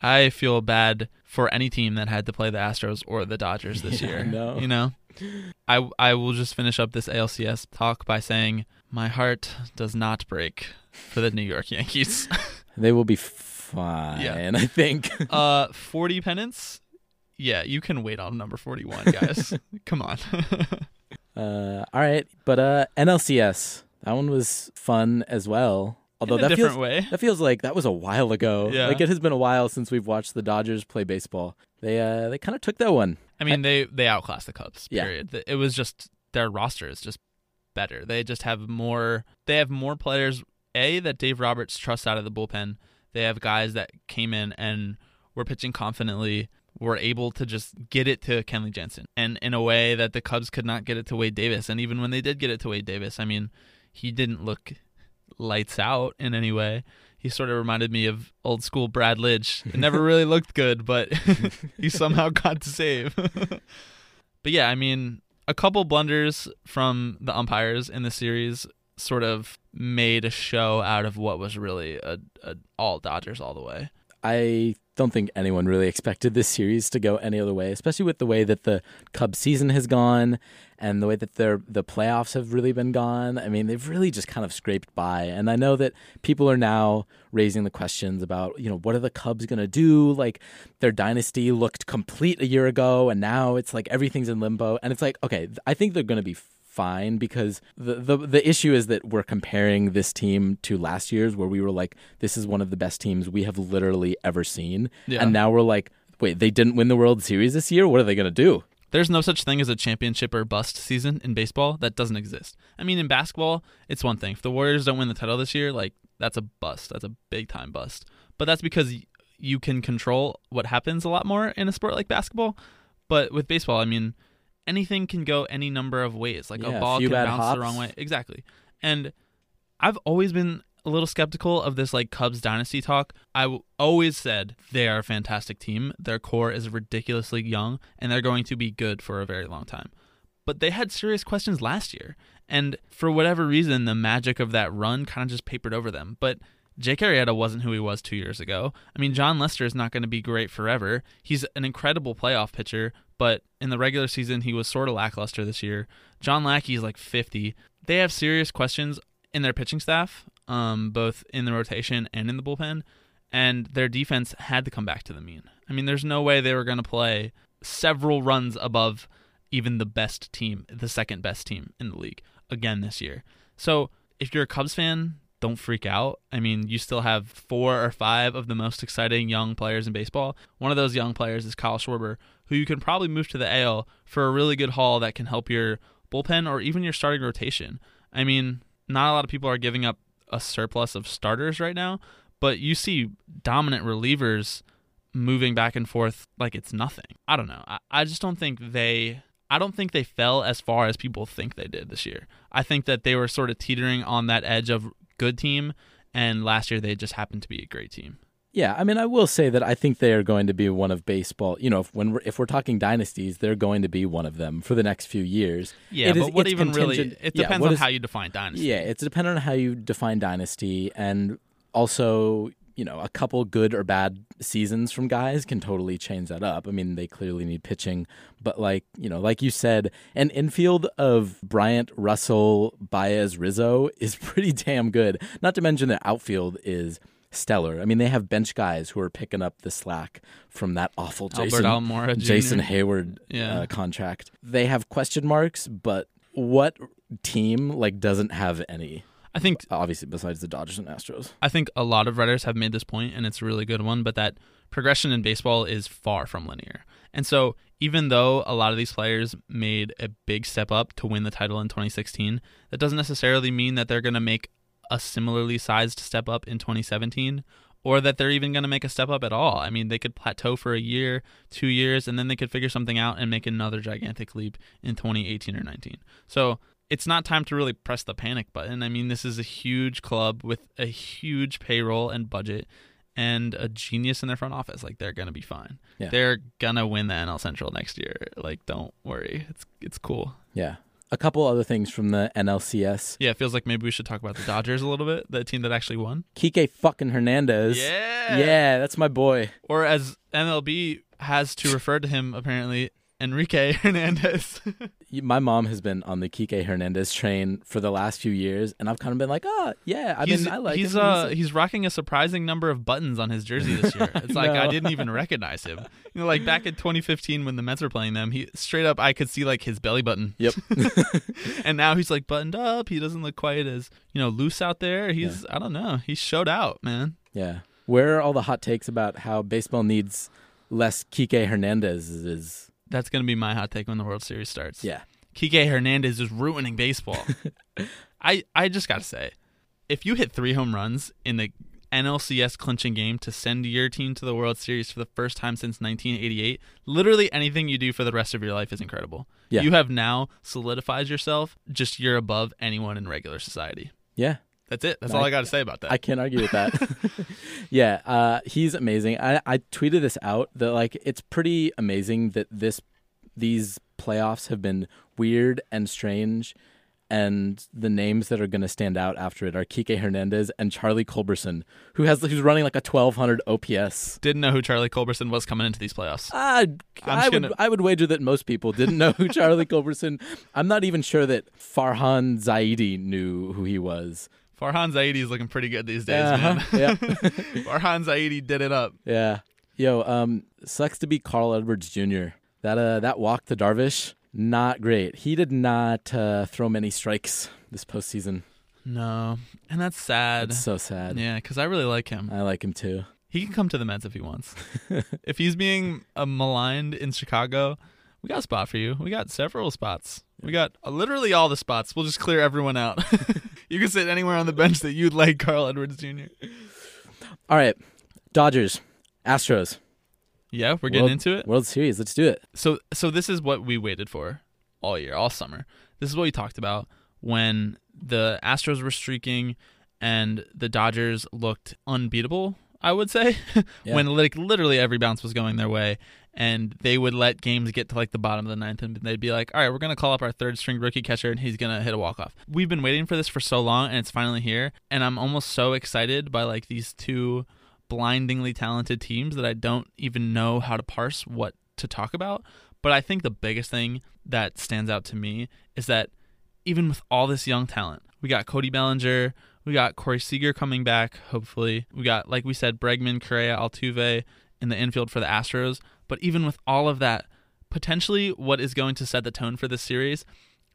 I feel bad for any team that had to play the Astros or the Dodgers this <laughs> Yeah, year. know. You know, I I will just finish up this ALCS talk by saying my heart does not break for the New York <laughs> Yankees. They will be fine, I think. <laughs> uh, forty pennants. Yeah, you can wait on number forty-one, guys. <laughs> Come on. uh, all right. But uh, NLCS, that one was fun as well. Although that different feels way. that feels like that was a while ago. Yeah. Like it has been a while since we've watched the Dodgers play baseball. They uh they kind of took that one. I mean, they they outclassed the Cubs. Yeah. Period. Th- It was just their roster is just better. They just have more. They have more players. A that Dave Roberts trusts out of the bullpen. They have guys that came in and were pitching confidently. Were able to just get it to Kenley Jansen, and in a way that the Cubs could not get it to Wade Davis. And even when they did get it to Wade Davis, I mean, he didn't look lights out in any way. He sort of reminded me of old school Brad Lidge. It never <laughs> really looked good, but <laughs> he somehow got to save. <laughs> but yeah, I mean, a couple blunders from the umpires in the series sort of made a show out of what was really a, a all Dodgers all the way. I don't think anyone really expected this series to go any other way, especially with the way that the Cubs season has gone and the way that their the playoffs have really been gone. I mean, they've really just kind of scraped by. And I know that people are now raising the questions about, you know, what are the Cubs going to do? Like their dynasty looked complete a year ago and now it's like everything's in limbo. And it's like, okay, I think they're going to be fine because the, the the issue is that we're comparing this team to last year's where we were like this is one of the best teams we have literally ever seen Yeah. and now we're like wait they didn't win the world series this year what are they going to do There's no such thing as a championship or bust season in baseball. That doesn't exist. I mean, in basketball, it's one thing. If the Warriors don't win the title this year, like that's a bust. That's a big time bust. But that's because you can control what happens a lot more in a sport like basketball. But with baseball, I mean, anything can go any number of ways. Like Yeah, a ball can bounce hops. the wrong way. Exactly. And I've always been a little skeptical of this like Cubs dynasty talk. I w- always said they are a fantastic team. Their core is ridiculously young and they're going to be good for a very long time. But they had serious questions last year. And for whatever reason, the magic of that run kind of just papered over them. But Jake Arrieta wasn't who he was two years ago. I mean, Jon Lester is not going to be great forever. He's an incredible playoff pitcher, but in the regular season, he was sort of lackluster this year. John Lackey is like 50. They have serious questions in their pitching staff, um, both in the rotation and in the bullpen, and their defense had to come back to the mean. I mean, there's no way they were going to play several runs above even the best team, the second best team in the league again this year. So if you're a Cubs fan, don't freak out. I mean, you still have four or five of the most exciting young players in baseball. One of those young players is Kyle Schwarber, who you can probably move to the AL for a really good haul that can help your bullpen or even your starting rotation. I mean, not a lot of people are giving up a surplus of starters right now, but you see dominant relievers moving back and forth like it's nothing. I don't know. I, I just don't think they I don't think they fell as far as people think they did this year. I think that they were sort of teetering on that edge of good team and last year they just happened to be a great team. Yeah, I mean, I will say that I think they are going to be one of baseball. You know, if, when we're, if we're talking dynasties, they're going to be one of them for the next few years. Yeah, It is- but what even really it depends what on is- how you define dynasty. Yeah, it's dependent on how you define dynasty, and also, you know, a couple good or bad seasons from guys can totally change that up. I mean, they clearly need pitching, but like you know, like you said, an infield of Bryant, Russell, Baez, Rizzo is <laughs> pretty damn good. Not to mention the outfield is stellar. I mean, they have bench guys who are picking up the slack from that awful Jason Almora Jason Heyward Yeah. uh, contract. They have question marks, but what team like doesn't have any? I think uh, Obviously, besides the Dodgers and Astros. I think a lot of writers have made this point, and it's a really good one. But that progression in baseball is far from linear, and so even though a lot of these players made a big step up to win the title in 2016, that doesn't necessarily mean that they're going to make a similarly sized step up in 2017, or that they're even going to make a step up at all. I mean, they could plateau for a year, two years, and then they could figure something out and make another gigantic leap in 2018 or 19. So it's not time to really press the panic button. I mean, this is a huge club with a huge payroll and budget and a genius in their front office. Like they're gonna be fine. Yeah. They're gonna win the NL Central next year. Like don't worry. It's it's cool. Yeah. A couple other things from the NLCS. Yeah, it feels like maybe we should talk about the Dodgers a little bit, the team that actually won. Kike fucking Hernandez. Yeah. Yeah, that's my boy. Or as MLB has to refer to him apparently, Enrique <laughs> Hernandez. My mom has been on the Kike Hernandez train for the last few years, and I've kind of been like, ah, yeah, I he's mean, I like he's him. uh he's rocking a surprising number of buttons on his jersey this year. It's <laughs> like I didn't even recognize him. You know, like back in 2015 when the Mets were playing them, he straight up I could see like his belly button. Yep. <laughs> and now he's like buttoned up. He doesn't look quite as you know loose out there. He's I don't know. He showed out, man. yeah. Where are all the hot takes about how baseball needs less Kike Hernandez? Is That's gonna be my hot take when the World Series starts. yeah. Kike Hernandez is ruining baseball. <laughs> I I just gotta say, if you hit three home runs in the NLCS clinching game to send your team to the World Series for the first time since 1988, literally anything you do for the rest of your life is incredible. Yeah. You have now solidified yourself. Just you're above anyone in regular society. Yeah. That's it. That's all I got to say about that. I can't argue with that. <laughs> <laughs> yeah, uh, he's amazing. I, I tweeted this out that like it's pretty amazing that this these playoffs have been weird and strange, and the names that are going to stand out after it are Kike Hernandez and Charlie Culberson, who has who's running like a twelve hundred OPS. Didn't know who Charlie Culberson was coming into these playoffs. I, I would gonna- I would wager that most people didn't know who <laughs> Charlie Culberson. I'm not even sure that Farhan Zaidi knew who he was. Farhan Zaidi is looking pretty good these days, Uh-huh, man. yeah. <laughs> Farhan Zaidi did it up. Yeah. Yo, um, sucks to be Carl Edwards Jr. That uh, that walk to Darvish, not great. He did not uh, throw many strikes this postseason. No, and that's sad. It's so sad. Yeah, because I really like him. I like him too. He can come to the Mets if he wants. <laughs> if he's being uh, maligned in Chicago, we got a spot for you. We got several spots. We got uh, literally all the spots. We'll just clear everyone out. <laughs> you can sit anywhere on the bench that you'd like, Carl Edwards Jr. All right, Dodgers, Astros. Yeah, we're getting World- into it. World Series. Let's do it. So, so this is what we waited for all year, all summer. This is what we talked about when the Astros were streaking and the Dodgers looked unbeatable. I would say <laughs> Yeah. when like literally every bounce was going their way, and they would let games get to like the bottom of the ninth, and they'd be like, "All right, we're gonna call up our third string rookie catcher, and he's gonna hit a walk off." We've been waiting for this for so long, and it's finally here, and I'm almost so excited by like these two blindingly talented teams that I don't even know how to parse what to talk about. But I think the biggest thing that stands out to me is that even with all this young talent, we got Cody Bellinger, we got Corey Seager coming back, hopefully. We got, like we said, Bregman, Correa, Altuve in the infield for the Astros. But even with all of that, potentially what is going to set the tone for this series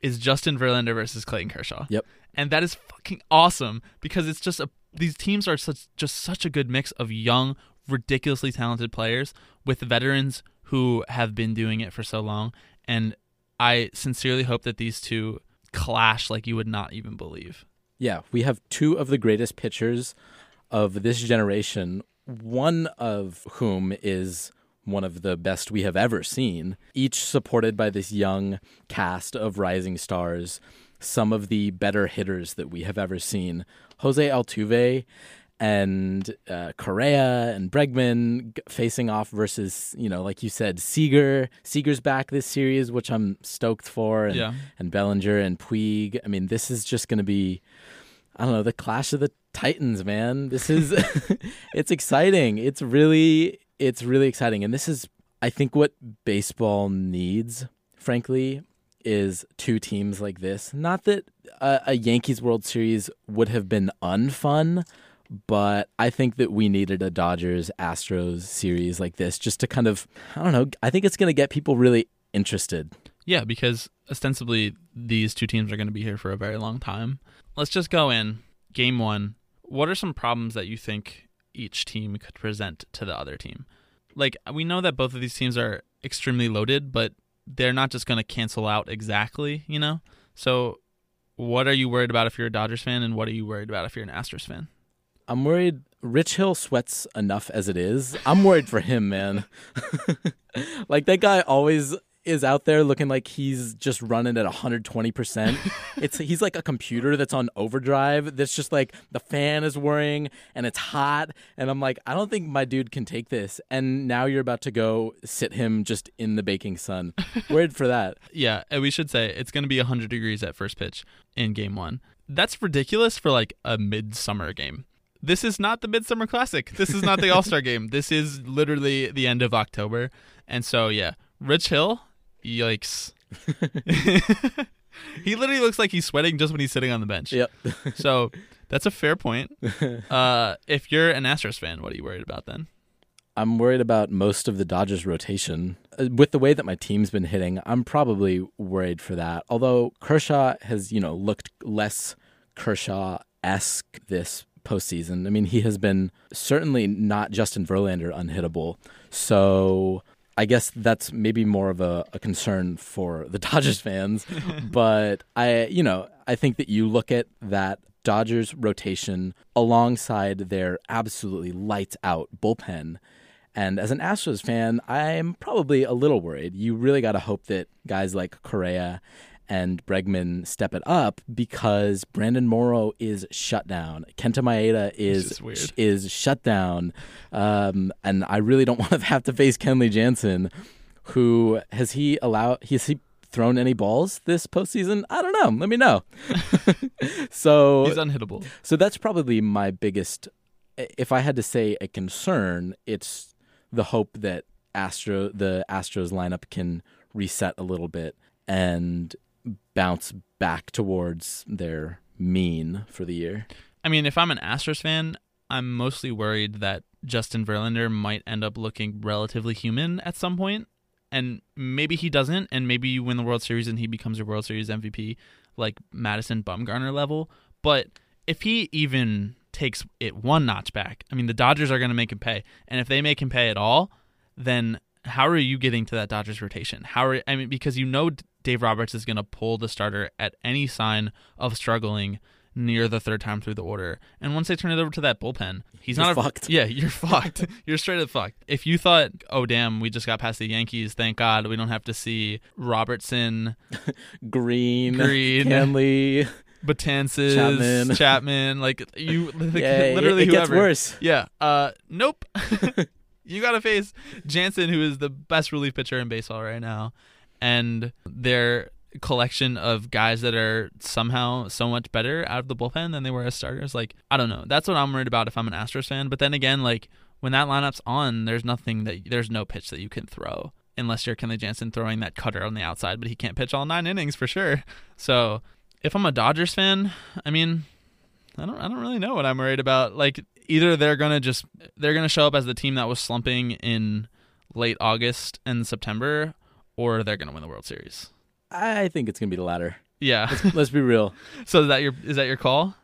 is Justin Verlander versus Clayton Kershaw. Yep. And that is fucking awesome because it's just a these teams are such just such a good mix of young, ridiculously talented players with veterans who have been doing it for so long. And I sincerely hope that these two clash like you would not even believe. Yeah, we have two of the greatest pitchers of this generation, one of whom is one of the best we have ever seen, each supported by this young cast of rising stars, some of the better hitters that we have ever seen. Jose Altuve and uh, Correa and Bregman g- facing off versus, you know, like you said, Seager. Seager's back this series, which I'm stoked for, and, Yeah. and Bellinger and Puig. I mean, this is just going to be, I don't know, the clash of the titans, man. This is, <laughs> it's exciting. It's really, it's really exciting, and this is, I think, what baseball needs, frankly, is two teams like this. Not that a, a Yankees World Series would have been unfun, but I think that we needed a Dodgers Astros series like this just to kind of, I don't know, I think it's going to get people really interested. Yeah, because ostensibly these two teams are going to be here for a very long time. Let's just go in. Game one. What are some problems that you think each team could present to the other team? Like, we know that both of these teams are extremely loaded, but they're not just going to cancel out exactly, you know? So, what are you worried about if you're a Dodgers fan, and what are you worried about if you're an Astros fan? I'm worried Rich Hill sweats enough as it is. I'm worried for him, man. <laughs> like that guy always is out there looking like he's just running at 120%. <laughs> it's he's like a computer that's on overdrive that's just like the fan is whirring and it's hot and I'm like I don't think my dude can take this. And now you're about to go sit him just in the baking sun. <laughs> Worried for that. Yeah, and we should say it's going to be 100 degrees at first pitch in game one. That's ridiculous for like a midsummer game. This is not the Midsummer Classic. This is not the <laughs> All Star game. This is literally the end of October. And so, yeah, Rich Hill, Yikes. <laughs> <laughs> he literally looks like he's sweating just when he's sitting on the bench. Yep. <laughs> So that's a fair point. Uh, if you're an Astros fan, what are you worried about then? I'm worried about most of the Dodgers rotation. Uh, With the way that my team's been hitting, I'm probably worried for that. Although Kershaw has, you know, looked less Kershaw esque this postseason. I mean, he has been certainly not Justin Verlander unhittable. So I guess that's maybe more of a, a concern for the <laughs> Dodgers fans. <laughs> but I, you know, I think that you look at that Dodgers rotation alongside their absolutely lights out bullpen. And as an Astros fan, I'm probably a little worried. You really got to hope that guys like Correa and Bregman step it up because Brandon Morrow is shut down. Kenta Maeda is just is shut down, um, and I really don't <laughs> want to have to face Kenley Jansen, who has he allowed? Has he thrown any balls this postseason? I don't know. Let me know. <laughs> so He's unhittable. so that's probably my biggest. If I had to say a concern, it's the hope that Astro the Astros lineup can reset a little bit and bounce back towards their mean for the year. I mean, if I'm an Astros fan, I'm mostly worried that Justin Verlander might end up looking relatively human at some point, and maybe he doesn't, and maybe you win the World Series and he becomes your World Series MVP, like Madison Bumgarner level. But if he even takes it one notch back, I mean, the Dodgers are going to make him pay, and if they make him pay at all, then how are you getting to that Dodgers rotation? How are I mean, because you know Dave Roberts is going to pull the starter at any sign of struggling near the third time through the order. And once they turn it over to that bullpen, he's You're not a, fucked. Yeah, you're <laughs> fucked. you're straight up fucked. If you thought, oh damn, we just got past the Yankees, thank God we don't have to see Robertson, <laughs> Green, Green. Kahnle. Betances, Chapman. Chapman, like you, <laughs> like, Yeah, literally it, it gets whoever. worse. Yeah. Uh, nope. you got to face Jansen, who is the best relief pitcher in baseball right now, and their collection of guys that are somehow so much better out of the bullpen than they were as starters. Like, I don't know. That's what I'm worried about if I'm an Astros fan. But then again, like when that lineup's on, there's nothing that there's no pitch that you can throw unless you're Kenley Jansen throwing that cutter on the outside, but he can't pitch all nine innings for sure. So if I'm a Dodgers fan, I mean, I don't I don't really know what I'm worried about. Like either they're gonna just they're gonna show up as the team that was slumping in late August and September, or they're gonna win the World Series. I think it's gonna be the latter. Yeah. Let's be real. <laughs> so is that your is that your call?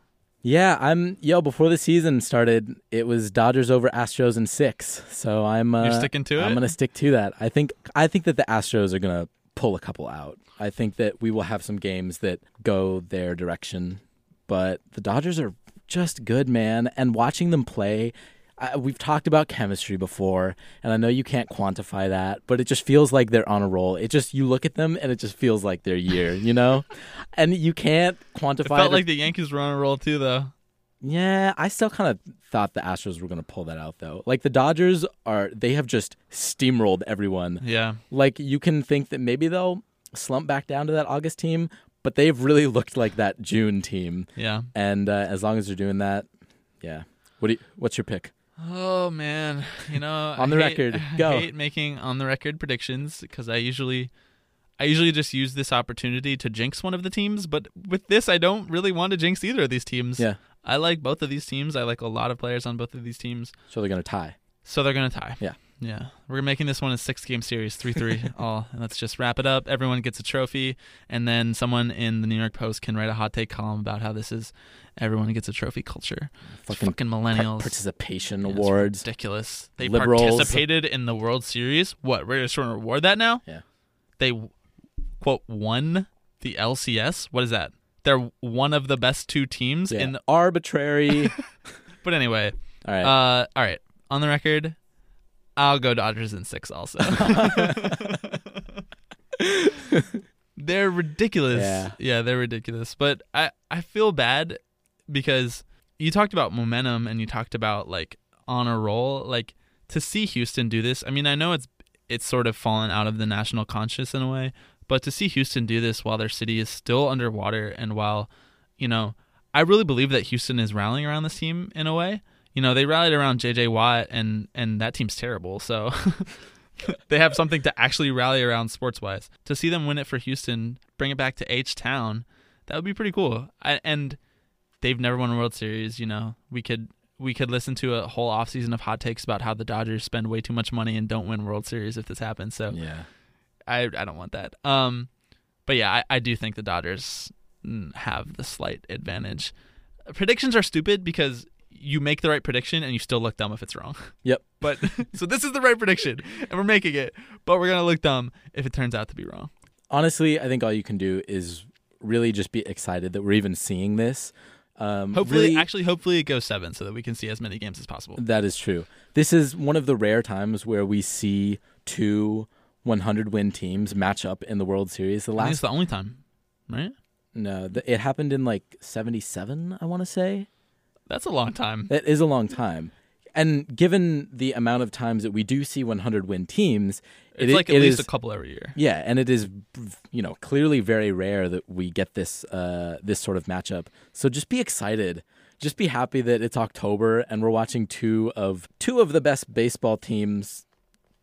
Yeah, I'm yo. Before the season started, it was Dodgers over Astros in six. So I'm uh, You're sticking to I'm it? gonna stick to that. I think I think that the Astros are gonna pull a couple out. I think that we will have some games that go their direction, but the Dodgers are just good, man. And watching them play, I, we've talked about chemistry before, and I know you can't quantify that, but it just feels like they're on a roll. It just you look at them and it just feels like their year, you know. <laughs> and you can't quantify. It felt the- like the Yankees were on a roll too, though. yeah, I still kind of thought the Astros were going to pull that out though. Like the Dodgers are they have just steamrolled everyone. Yeah. Like you can think that maybe they'll slump back down to that August team, but they've really looked like that June team. Yeah. And uh, as long as they're doing that, yeah. What do you, what's your pick? Oh man, you know, <laughs> On the hate- record, <laughs> I go. hate making on the record predictions because I usually, I usually just use this opportunity to jinx one of the teams. But with this, I don't really want to jinx either of these teams. Yeah. I like both of these teams. I like a lot of players on both of these teams. So they're going to tie. So they're gonna tie. Yeah. Yeah. We're making this one a six game series, three three <laughs> all. And let's just wrap it up. Everyone gets a trophy, and then someone in the New York Post can write a hot take column about how this is everyone gets a trophy culture. Fucking fucking millennials. participation Yeah, awards. ridiculous. They Liberals. participated in the World Series. What? We're just going to reward that now? Yeah. They quote won the LCS. What is that? They're one of the best two teams Yeah. in. The, Arbitrary. <laughs> but anyway, All right. uh, all right. On the record, I'll go Dodgers in six. Also, <laughs> they're ridiculous. Yeah. yeah, they're ridiculous. But I I feel bad because you talked about momentum and you talked about like on a roll. Like to see Houston do this. I mean, I know it's it's sort of fallen out of the national conscious in a way, but to see Houston do this while their city is still underwater and while you know, I really believe that Houston is rallying around this team in a way. You know, they rallied around JJ Watt and and that team's terrible. So <laughs> they have something to actually rally around sports wise. To see them win it for Houston, bring it back to H Town, that would be pretty cool. I, and they've never won a World Series. You know, we could we could listen to a whole offseason of hot takes about how the Dodgers spend way too much money and don't win World Series if this happens. So Yeah. I I don't want that. Um, but yeah, I, I do think the Dodgers mm, have the slight advantage. Predictions are stupid because you make the right prediction and you still look dumb if it's wrong. <laughs> Yep. But <laughs> so this is the right prediction and we're making it, but we're gonna look dumb if it turns out to be wrong. Honestly, I think all you can do is really just be excited that we're even seeing this. Um, Hopefully, really- actually, hopefully it goes seven so that we can see as many games as possible. That is true. This is one of the rare times where we see two 100 win teams match up in the World Series. The I think last it's the only time, right? no, the, it happened in like 77, I want to say. That's a long time. That is a long time. And given the amount of times that we do see 100 win teams, It's it like at it least is- a couple every year. Yeah, and it is, you know, clearly very rare that we get this uh, this sort of matchup. So just be excited. Just be happy that it's October and we're watching two of two of the best baseball teams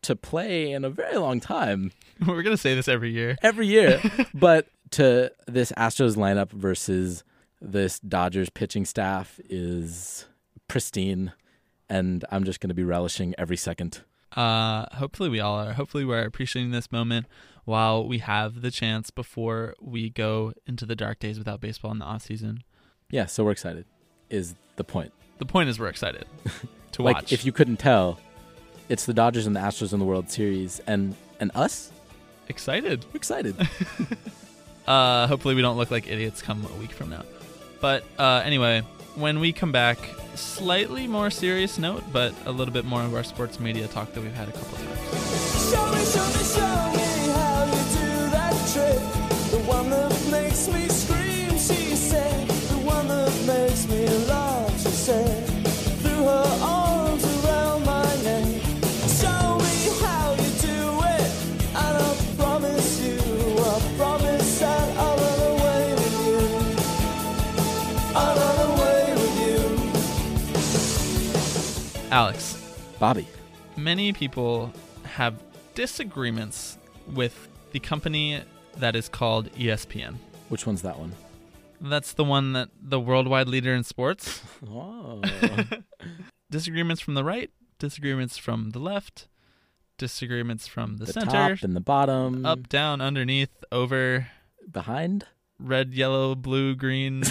to play in a very long time <laughs> We're gonna say this every year. every year. <laughs> but to this Astros lineup versus this Dodgers pitching staff is pristine, and I'm just going to be relishing every second. Uh, hopefully we all are. Hopefully we're appreciating this moment while we have the chance before we go into the dark days without baseball in the off season. Yeah, so we're excited. Is the point? The point is we're excited <laughs> to like watch. if you couldn't tell, it's the Dodgers and the Astros in the World Series, and and us, excited. we're excited. <laughs> Uh, hopefully we don't look like idiots come a week from now. But uh, anyway, when we come back, slightly more serious note, but a little bit more of our sports media talk that we've had a couple times. Show me, show me, show me Alex, Bobby, many people have disagreements with the company that is called ESPN. which one's that one? That's the one that the worldwide leader in sports. Oh, <laughs> <laughs> Disagreements from the right, disagreements from the left, disagreements from the, the center, top and the bottom, up, down, underneath, over, behind. red, yellow, blue, green.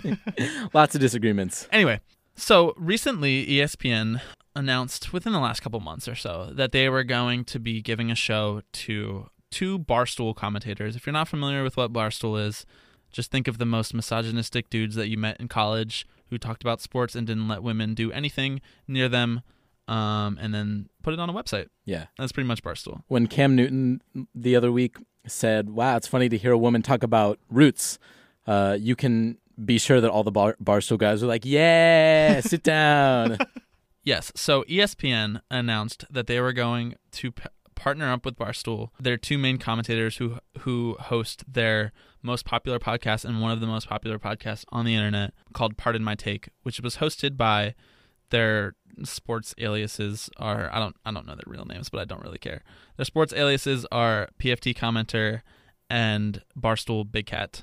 <laughs> Lots of disagreements. anyway, so recently ESPN announced within the last couple months or so that they were going to be giving a show to two Barstool commentators. If you're not familiar with what Barstool is, just think of the most misogynistic dudes that you met in college who talked about sports and didn't let women do anything near them um, and then put it on a website. Yeah. That's pretty much Barstool. When Cam Newton the other week said, "Wow, it's funny to hear a woman talk about roots," uh, you can be sure that all the bar- Barstool guys were like, "Yeah, sit <laughs> down." Yes. So ESPN announced that they were going to p- partner up with Barstool. Their two main commentators who who host their most popular podcast and one of the most popular podcasts on the internet called Pardon My Take, which was hosted by their sports aliases are I don't I don't know their real names, but I don't really care. Their sports aliases are PFT commenter and Barstool Big Cat.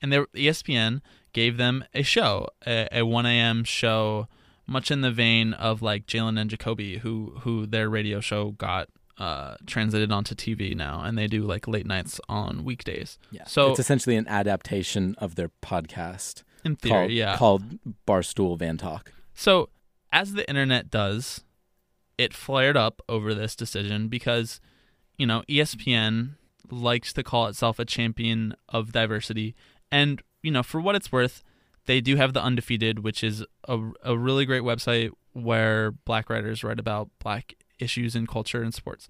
And their E ESPN gave them a show, a, a 1 a.m. show much in the vein of like Jalen and Jacoby, who who their radio show got uh, translated onto TV now, and they do like late nights on weekdays. Yeah. So it's essentially an adaptation of their podcast in theory, called, yeah. called Barstool Van Talk. So as the internet does, it flared up over this decision because you know ESPN likes to call itself a champion of diversity, and you know for what it's worth, they do have the Undefeated, which is a a really great website where black writers write about black issues in culture and sports.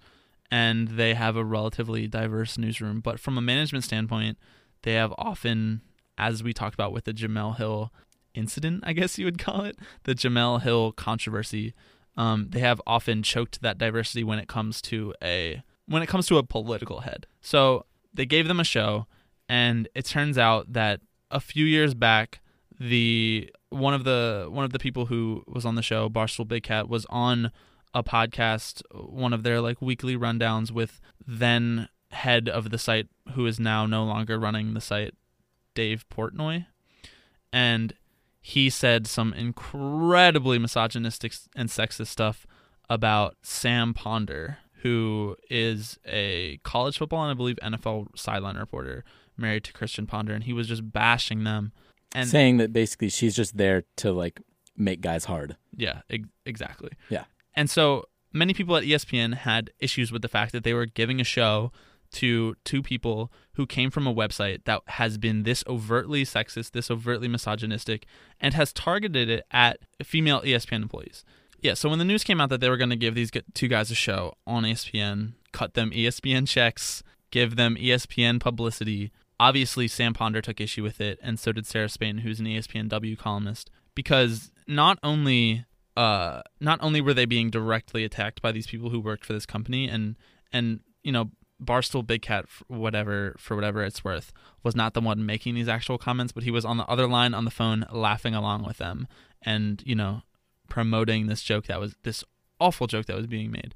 And they have a relatively diverse newsroom. But from a management standpoint, they have often, as we talked about with the Jemele Hill incident, I guess you would call it, the Jemele Hill controversy, um, they have often choked that diversity when it comes to a when it comes to a political head. So they gave them a show, and it turns out that a few years back, the one of the one of the people who was on the show, Barstool Big Cat, was on a podcast, one of their like weekly rundowns with then head of the site, who is now no longer running the site, Dave Portnoy, and he said some incredibly misogynistic and sexist stuff about Sam Ponder, who is a college football and I believe NFL sideline reporter married to Christian Ponder, and he was just bashing them. And saying that basically she's just there to like make guys hard. yeah, ex- exactly. Yeah. And so many people at ESPN had issues with the fact that they were giving a show to two people who came from a website that has been this overtly sexist, this overtly misogynistic, and has targeted it at female ESPN employees. Yeah, so when the news came out that they were going to give these two guys a show on ESPN, cut them ESPN checks, give them ESPN publicity, obviously Sam Ponder took issue with it, and so did Sarah Spain, who's an ESPNW columnist, because not only uh, not only were they being directly attacked by these people who worked for this company, and and you know Barstool Big Cat, whatever for whatever it's worth, was not the one making these actual comments, but he was on the other line on the phone laughing along with them, and you know promoting this joke that was this awful joke that was being made,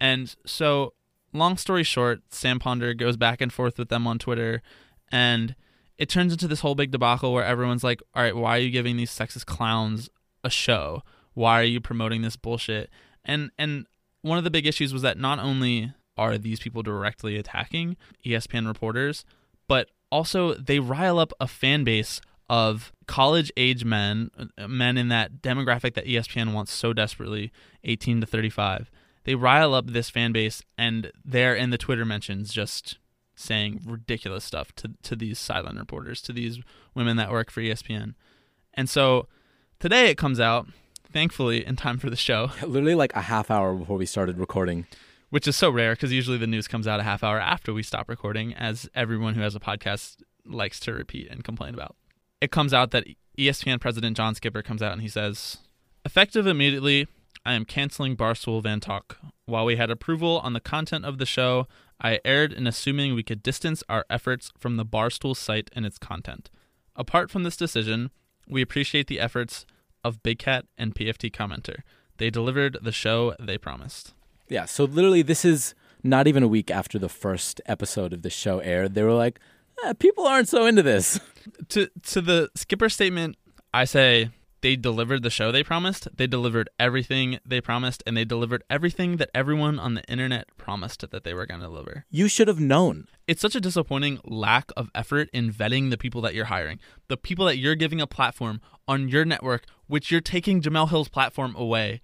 and so long story short, Sam Ponder goes back and forth with them on Twitter, and it turns into this whole big debacle where everyone's like, "All right, why are you giving these sexist clowns a show? Why are you promoting this bullshit?" And and one of the big issues was that not only are these people directly attacking ESPN reporters, but also they rile up a fan base of college age men, uh, men in that demographic that ESPN wants so desperately, 18 to 35. They rile up this fan base and they're in the Twitter mentions just saying ridiculous stuff to to these sideline reporters, to these women that work for ESPN. And so today it comes out, thankfully in time for the show, <laughs> Literally like a half hour before we started recording. which is so rare because usually the news comes out a half hour after we stop recording, as everyone who has a podcast likes to repeat and complain about. It comes out that ESPN president John Skipper comes out and he says, Effective immediately, I am canceling Barstool Van Talk. While we had approval on the content of the show, I erred in assuming we could distance our efforts from the Barstool site and its content. Apart from this decision, we appreciate the efforts of Big Cat and PFT Commenter. They delivered the show they promised. Yeah, so literally this is not even a week after the first episode of the show aired. They were like, eh, people aren't so into this. to to the skipper statement, I say they delivered the show they promised. They delivered everything they promised, and they delivered everything that everyone on the internet promised that they were going to deliver. You should have known. It's such a disappointing lack of effort in vetting the people that you're hiring, the people that you're giving a platform on your network, which you're taking Jemele Hill's platform away.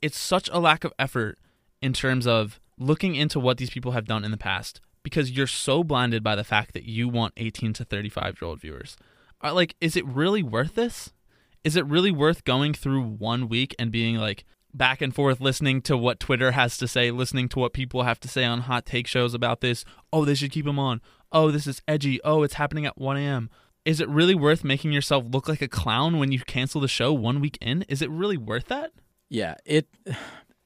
It's such a lack of effort in terms of looking into what these people have done in the past because you're so blinded by the fact that you want 18 to 35 year old viewers. Uh, like, is it really worth this? Is it really worth going through one week and being like back and forth listening to what Twitter has to say, listening to what people have to say on hot take shows about this? Oh, they should keep him on. Oh, this is edgy. Oh, it's happening at 1 a.m. Is it really worth making yourself look like a clown when you cancel the show one week in? Is it really worth that? Yeah, it.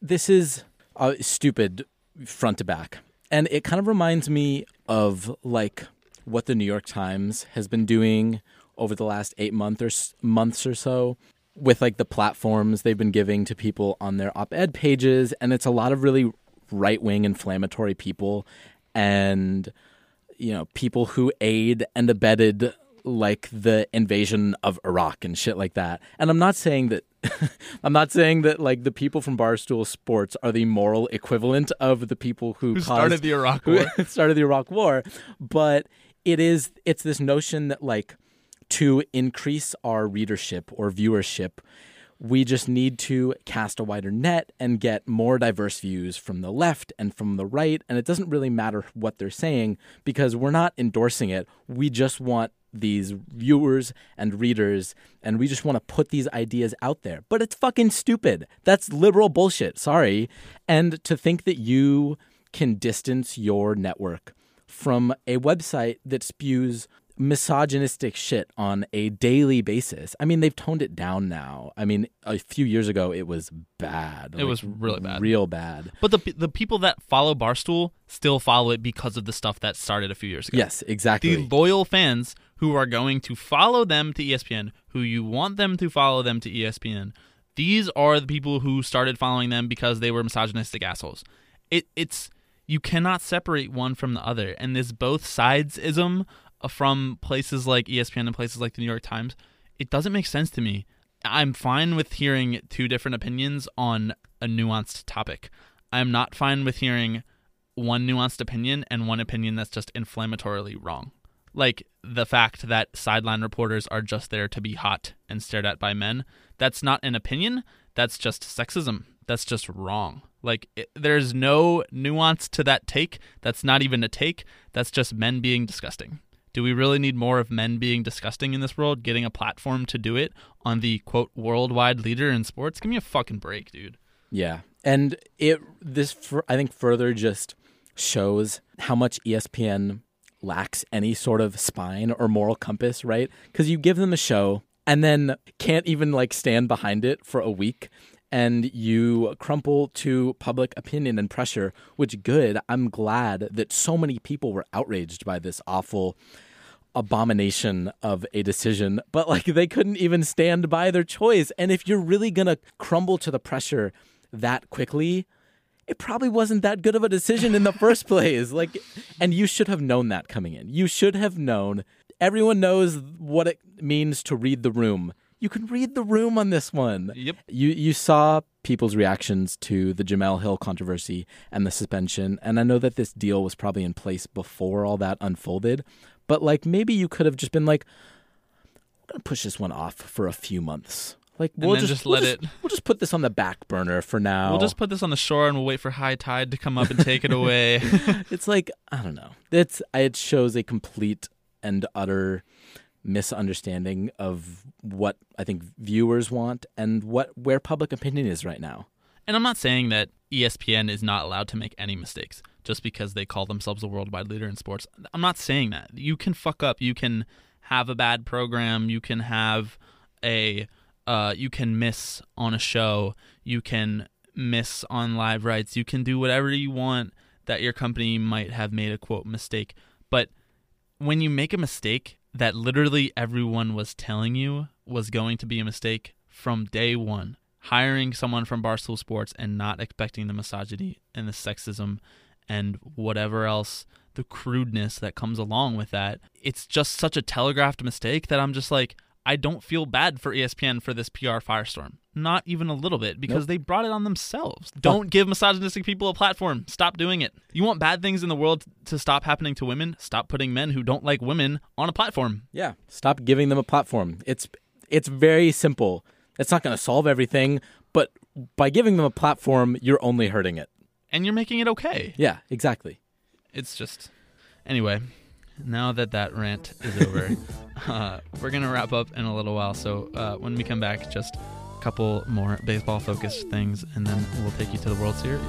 This is uh, stupid front to back, and it kind of reminds me of like what the New York Times has been doing over the last eight month or months or so with like the platforms they've been giving to people on their op-ed pages, and it's a lot of really right-wing inflammatory people, and you know people who aid and abetted like the invasion of Iraq and shit like that. And I'm not saying that <laughs> I'm not saying that like the people from Barstool Sports are the moral equivalent of the people who, Who caused, started the Iraq War? <laughs> started the Iraq War, but it is it's this notion that like to increase our readership or viewership, we just need to cast a wider net and get more diverse views from the left and from the right. And it doesn't really matter what they're saying because we're not endorsing it. We just want these viewers and readers and we just want to put these ideas out there. But it's fucking stupid. That's liberal bullshit. Sorry. And to think that you can distance your network from a website that spews misogynistic shit on a daily basis. I mean, they've toned it down now. I mean, a few years ago it was bad. It was really bad. Real bad. But the the people that follow Barstool still follow it because of the stuff that started a few years ago. Yes, exactly. The loyal fans who are going to follow them to ESPN, who you want them to follow them to ESPN, these are the people who started following them because they were misogynistic assholes. It it's you cannot separate one from the other, and this both sides ism Uh, from places like ESPN and places like the New York Times. It doesn't make sense to me. I'm fine with hearing two different opinions on a nuanced topic. I'm not fine with hearing one nuanced opinion and one opinion that's just inflammatorily wrong. Like the fact that sideline reporters are just there to be hot and stared at by men. That's not an opinion. That's just sexism. That's just wrong. Like it, there's no nuance to that take. That's not even a take. That's just men being disgusting. Do we really need more of men being disgusting in this world, getting a platform to do it on the quote worldwide leader in sports? Give me a fucking break, dude. Yeah, and it this I think further just shows how much ESPN lacks any sort of spine or moral compass, right? Because you give them a show and then can't even like stand behind it for a week. And you crumple to public opinion and pressure, which good. I'm glad that so many people were outraged by this awful abomination of a decision, but like they couldn't even stand by their choice. And if you're really gonna crumble to the pressure that quickly, it probably wasn't that good of a decision in the first place. <laughs> Like, and you should have known that coming in. You should have known. Everyone knows what it means to read the room. You can read the room on this one. Yep. You you saw people's reactions to the Jemele Hill controversy and the suspension, and I know that this deal was probably in place before all that unfolded. But like maybe you could have just been like, "We're gonna push this one off for a few months." Like we'll just, just we'll let just- it- We'll just put this on the back burner for now. We'll just put this on the shore and we'll wait for high tide to come up and take it away. <laughs> it's like I don't know. It's it shows a complete and utter misunderstanding of what I think viewers want and what where public opinion is right now. And I'm not saying that ESPN is not allowed to make any mistakes just because they call themselves a worldwide leader in sports. I'm not saying that. You can fuck up. You can have a bad program. You can have a uh, you can miss on a show. You can miss on live rights. You can do whatever you want that your company might have made a quote mistake. But when you make a mistake that literally everyone was telling you was going to be a mistake from day one, hiring someone from Barstool Sports and not expecting the misogyny and the sexism and whatever else, the crudeness that comes along with that, it's just such a telegraphed mistake that I'm just like, I don't feel bad for ESPN for this PR firestorm. Not even a little bit, because Nope. they brought it on themselves. Don't give misogynistic people a platform. Stop doing it. You want bad things in the world to stop happening to women? Stop putting men who don't like women on a platform. Yeah. Stop giving them a platform. It's it's very simple. It's not going to solve everything, but by giving them a platform, you're only hurting it. And you're making it okay. Yeah, exactly. It's just. Anyway, now that that rant is over, <laughs> uh, we're going to wrap up in a little while. So uh, when we come back, just a couple more baseball focused things, and then we'll take you to the World Series.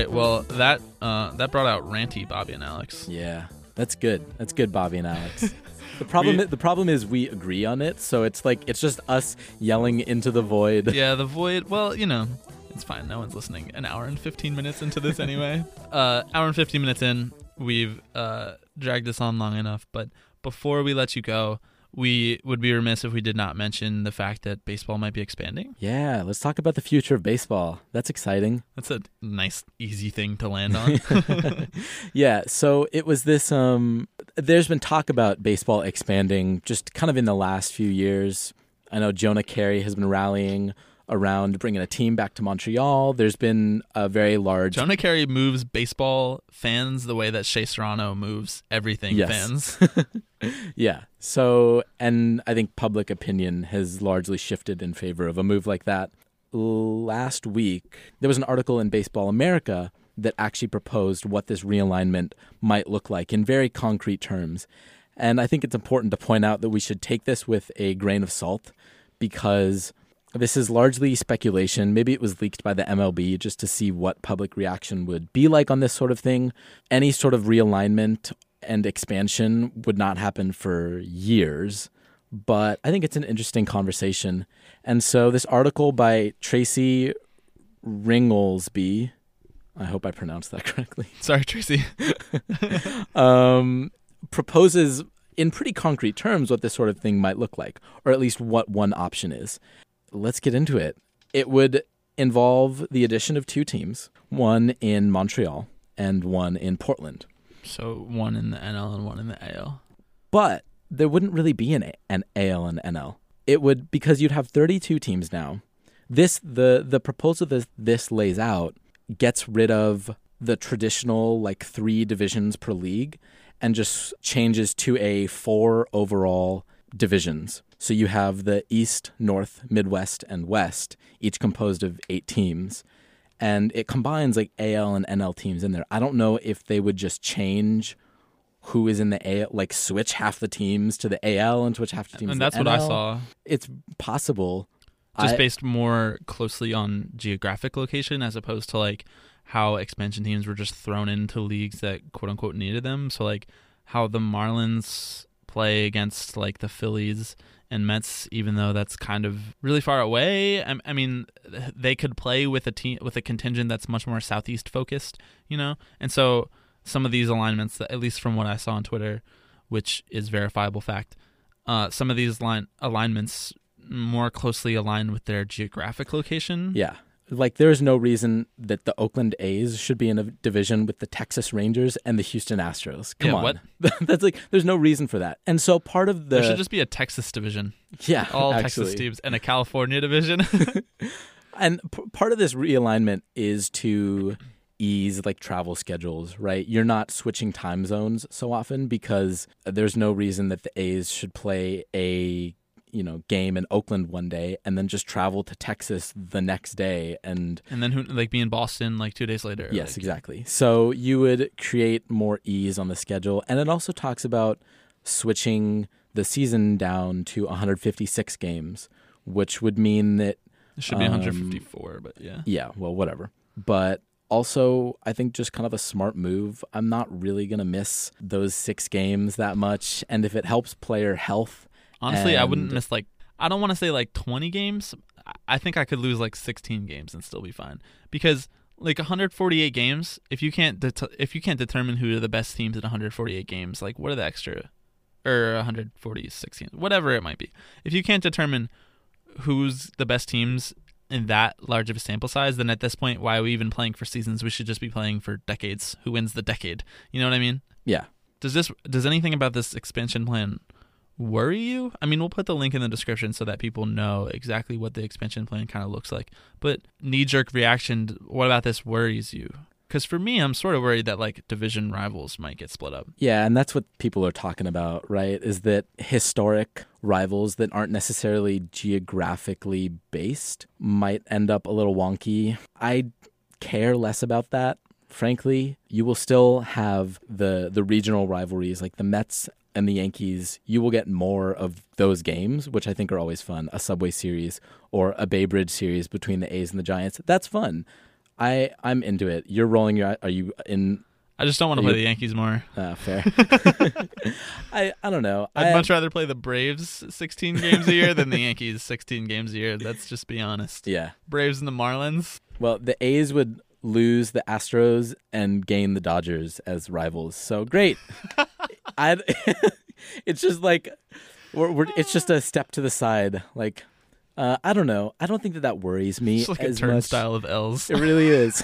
Right, well, that uh, that brought out ranty Bobby and Alex. Yeah. That's good. That's good, Bobby and Alex. <laughs> The problem We- the problem is we agree on it, so it's like it's just us yelling into the void. yeah, the void. Well, you know, it's fine. No one's listening. An hour and fifteen minutes into this <laughs> anyway. uh, hour and fifteen minutes in, we've uh, dragged this on long enough. But before we let you go, we would be remiss if we did not mention the fact that baseball might be expanding. Yeah, let's talk about the future of baseball. That's exciting. That's a nice, easy thing to land on. <laughs> Yeah, so it was this um there's been talk about baseball expanding just kind of in the last few years. I know Jonah Keri has been rallying around bringing a team back to Montreal. There's been a very large Jonah Keri moves baseball fans the way that Shea Serrano moves everything Yes. fans. <laughs> Yeah. So, and I think public opinion has largely shifted in favor of a move like that. Last week, there was an article in Baseball America that actually proposed what this realignment might look like in very concrete terms. And I think it's important to point out that we should take this with a grain of salt because this is largely speculation. Maybe it was leaked by the MLB just to see what public reaction would be like on this sort of thing. Any sort of realignment and expansion would not happen for years. but I think it's an interesting conversation. And so this article by Tracy Ringolsby, I hope I pronounced that <laughs> correctly, Sorry, Tracy. <laughs> um, proposes in pretty concrete terms what this sort of thing might look like, or at least what one option is. Let's get into it. It would involve the addition of two teams, one in Montreal and one in Portland. So one in the NL and one in the AL. But there wouldn't really be an, an AL and NL. It would because you'd have 32 teams now. This the the proposal that this lays out gets rid of the traditional like three divisions per league and just changes to a four overall divisions. So you have the East, North, Midwest, and West, each composed of eight teams. And it combines like AL and NL teams in there. I don't know if they would just change who is in the AL, like switch half the teams to the AL and switch half the teams And that's what I saw. It's possible. Just I- based more closely on geographic location as opposed to like how expansion teams were just thrown into leagues that quote unquote needed them. So like how the Marlins play against like the Phillies and Mets, even though that's kind of really far away. I, I mean, they could play with a team with a contingent that's much more southeast focused, you know. And so some of these alignments, at least from what I saw on Twitter, which is verifiable fact, uh, some of these line alignments more closely align with their geographic location. Yeah. Like there is no reason that the Oakland A's should be in a division with the Texas Rangers and the Houston Astros. Come Yeah, on. what? <laughs> That's like there's no reason for that. And so part of the there should just be a Texas division, yeah, all actually. Texas teams, and a California division. <laughs> <laughs> And p- part of this realignment is to ease like travel schedules, right? You're not switching time zones so often because there's no reason that the A's should play a you know game in Oakland one day and then just travel to Texas the next day and and then who like be in Boston like two days later. Yes, like- exactly. So you would create more ease on the schedule. And it also talks about switching the season down to 156 games, which would mean that, It should be Um, 154, but yeah. yeah, well, whatever. But also, I think just kind of a smart move. I'm not really going to miss those six games that much. And if it helps player health, Honestly, I wouldn't miss like I don't want to say like 20 games. I- I think I could lose like 16 games and still be fine because like 148 games. If you can't det- if you can't determine who are the best teams in 148 games, like what are the extra or 146 games, whatever it might be. If you can't determine who's the best teams in that large of a sample size, then at this point, why are we even playing for seasons? We should just be playing for decades. Who wins the decade? You know what I mean? yeah, Does this does anything about this expansion plan worry you? I mean, we'll put the link in the description so that people know exactly what the expansion plan kind of looks like. But knee jerk reaction, what about this worries you? Because for me, I'm sort of worried that like division rivals might get split up. Yeah, and that's what people are talking about, right? Is that historic rivals that aren't necessarily geographically based might end up a little wonky. I care less about that. Frankly, you will still have the the regional rivalries like the Mets and the Yankees. You will get more of those games, which I think are always fun. A Subway series or a Bay Bridge series between the A's and the Giants. That's fun. I I'm into it. You're rolling your are you in I just don't want to You- play the Yankees more. uh, fair. <laughs> <laughs> I I don't know. I'd I, much rather play the Braves 16 games a year than the Yankees 16 games a year. Let's just be honest. yeah. Braves and the Marlins. Well, the A's would lose the Astros and gain the Dodgers as rivals. So great. <laughs> I. <laughs> it's just like we're, we're it's just a step to the side. Like uh, I don't know. I don't think that that worries me It's like a turnstile of L's. It really is.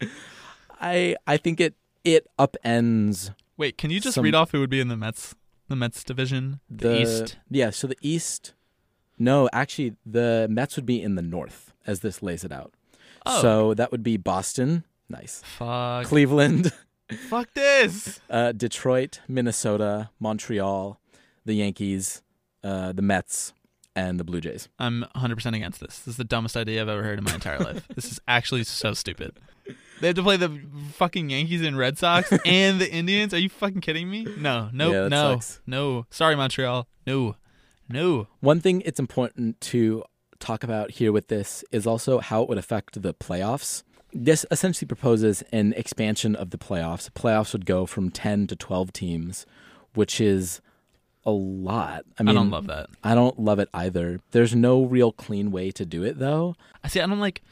<laughs> <laughs> I I think it it upends Wait, can you just Some- read off who would be in the Mets? The Mets division, the, the East. Yeah, so the East. No, actually, the Mets would be in the North as this lays it out. Oh. So that would be Boston, nice, Fuck. Cleveland, Fuck this. <laughs> uh, Detroit, Minnesota, Montreal, the Yankees, uh, the Mets, and the Blue Jays. I'm 100% against this. This is the dumbest idea I've ever heard in my entire life. This is actually so stupid. They have to play the fucking Yankees and Red Sox <laughs> and the Indians. Are you fucking kidding me? No, no, Yeah, no, sucks. no. Sorry, Montreal. No, no. One thing it's important to talk about here with this is also how it would affect the playoffs. This essentially proposes an expansion of the playoffs. Playoffs would go from 10 to 12 teams, which is a lot. I I, don't love that. I don't love it either. There's no real clean way to do it though. I see. I don't like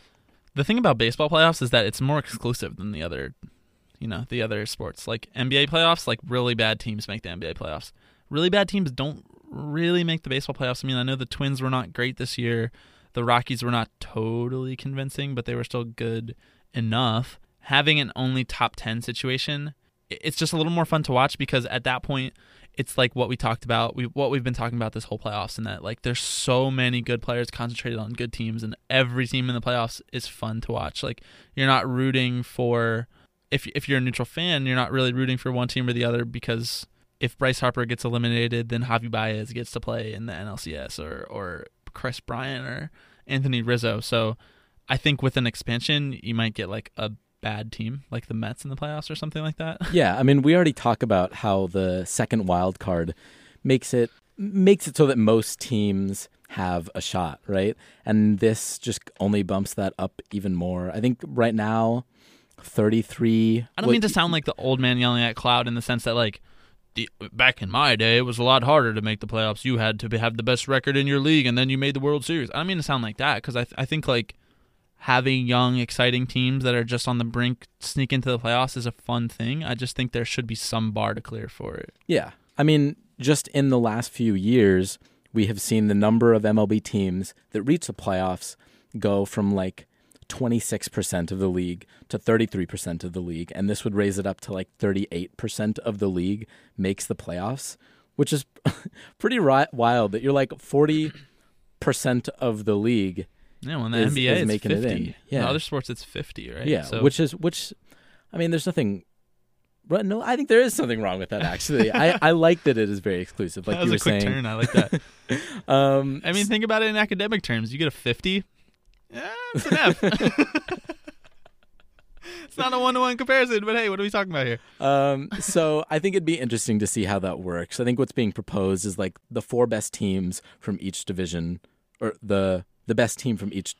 the thing about baseball playoffs is that it's more exclusive than the other, you know, the other sports. Like NBA playoffs, like really bad teams make the NBA playoffs. Really bad teams don't really make the baseball playoffs. I mean, I know the Twins were not great this year. The Rockies were not totally convincing, but they were still good enough. Having an only top 10 situation, it's just a little more fun to watch because at that point, it's like what we talked about, we what we've been talking about this whole playoffs, and that like there's so many good players concentrated on good teams, and every team in the playoffs is fun to watch. Like you're not rooting for if if you're a neutral fan, you're not really rooting for one team or the other because if Bryce Harper gets eliminated, then Javi Baez gets to play in the NLCS or or Kris Bryant or Anthony Rizzo. So I think with an expansion, you might get like a bad team, like the Mets in the playoffs or something like that. <laughs> Yeah, I mean, we already talk about how the second wild card makes it makes it so that most teams have a shot, right? And this just only bumps that up even more. I think right now, thirty three. I don't mean to sound like the old man yelling at cloud in the sense that like the, back in my day it was a lot harder to make the playoffs. You had to have the best record in your league and then you made the World Series. I don't mean to sound like that because I th- I think like having young exciting teams that are just on the brink sneak into the playoffs is a fun thing. I just think there should be some bar to clear for it. Yeah. I mean, just in the last few years, we have seen the number of MLB teams that reach the playoffs go from like 26% of the league to 33% of the league. And this would raise it up to like 38% of the league makes the playoffs, which is <laughs> pretty wild that you're like 40% of the league. Yeah, when the Is- NBA is making it 50. in. In Yeah. other sports it's 50, right? Yeah. So Which is, which, I mean, there's nothing. Right, no, I think there is something wrong with that. Actually, I, I like that it is very exclusive. Like that you were a quick saying, turn. I like that. <laughs> Um, I mean, think about it in academic terms. You get a 50, yeah, it's an <laughs> F. it's not a one to one comparison, but hey, what are we talking about here? Um, so I think it'd be interesting to see how that works. I think what's being proposed is like the four best teams from each division, or the the best team from each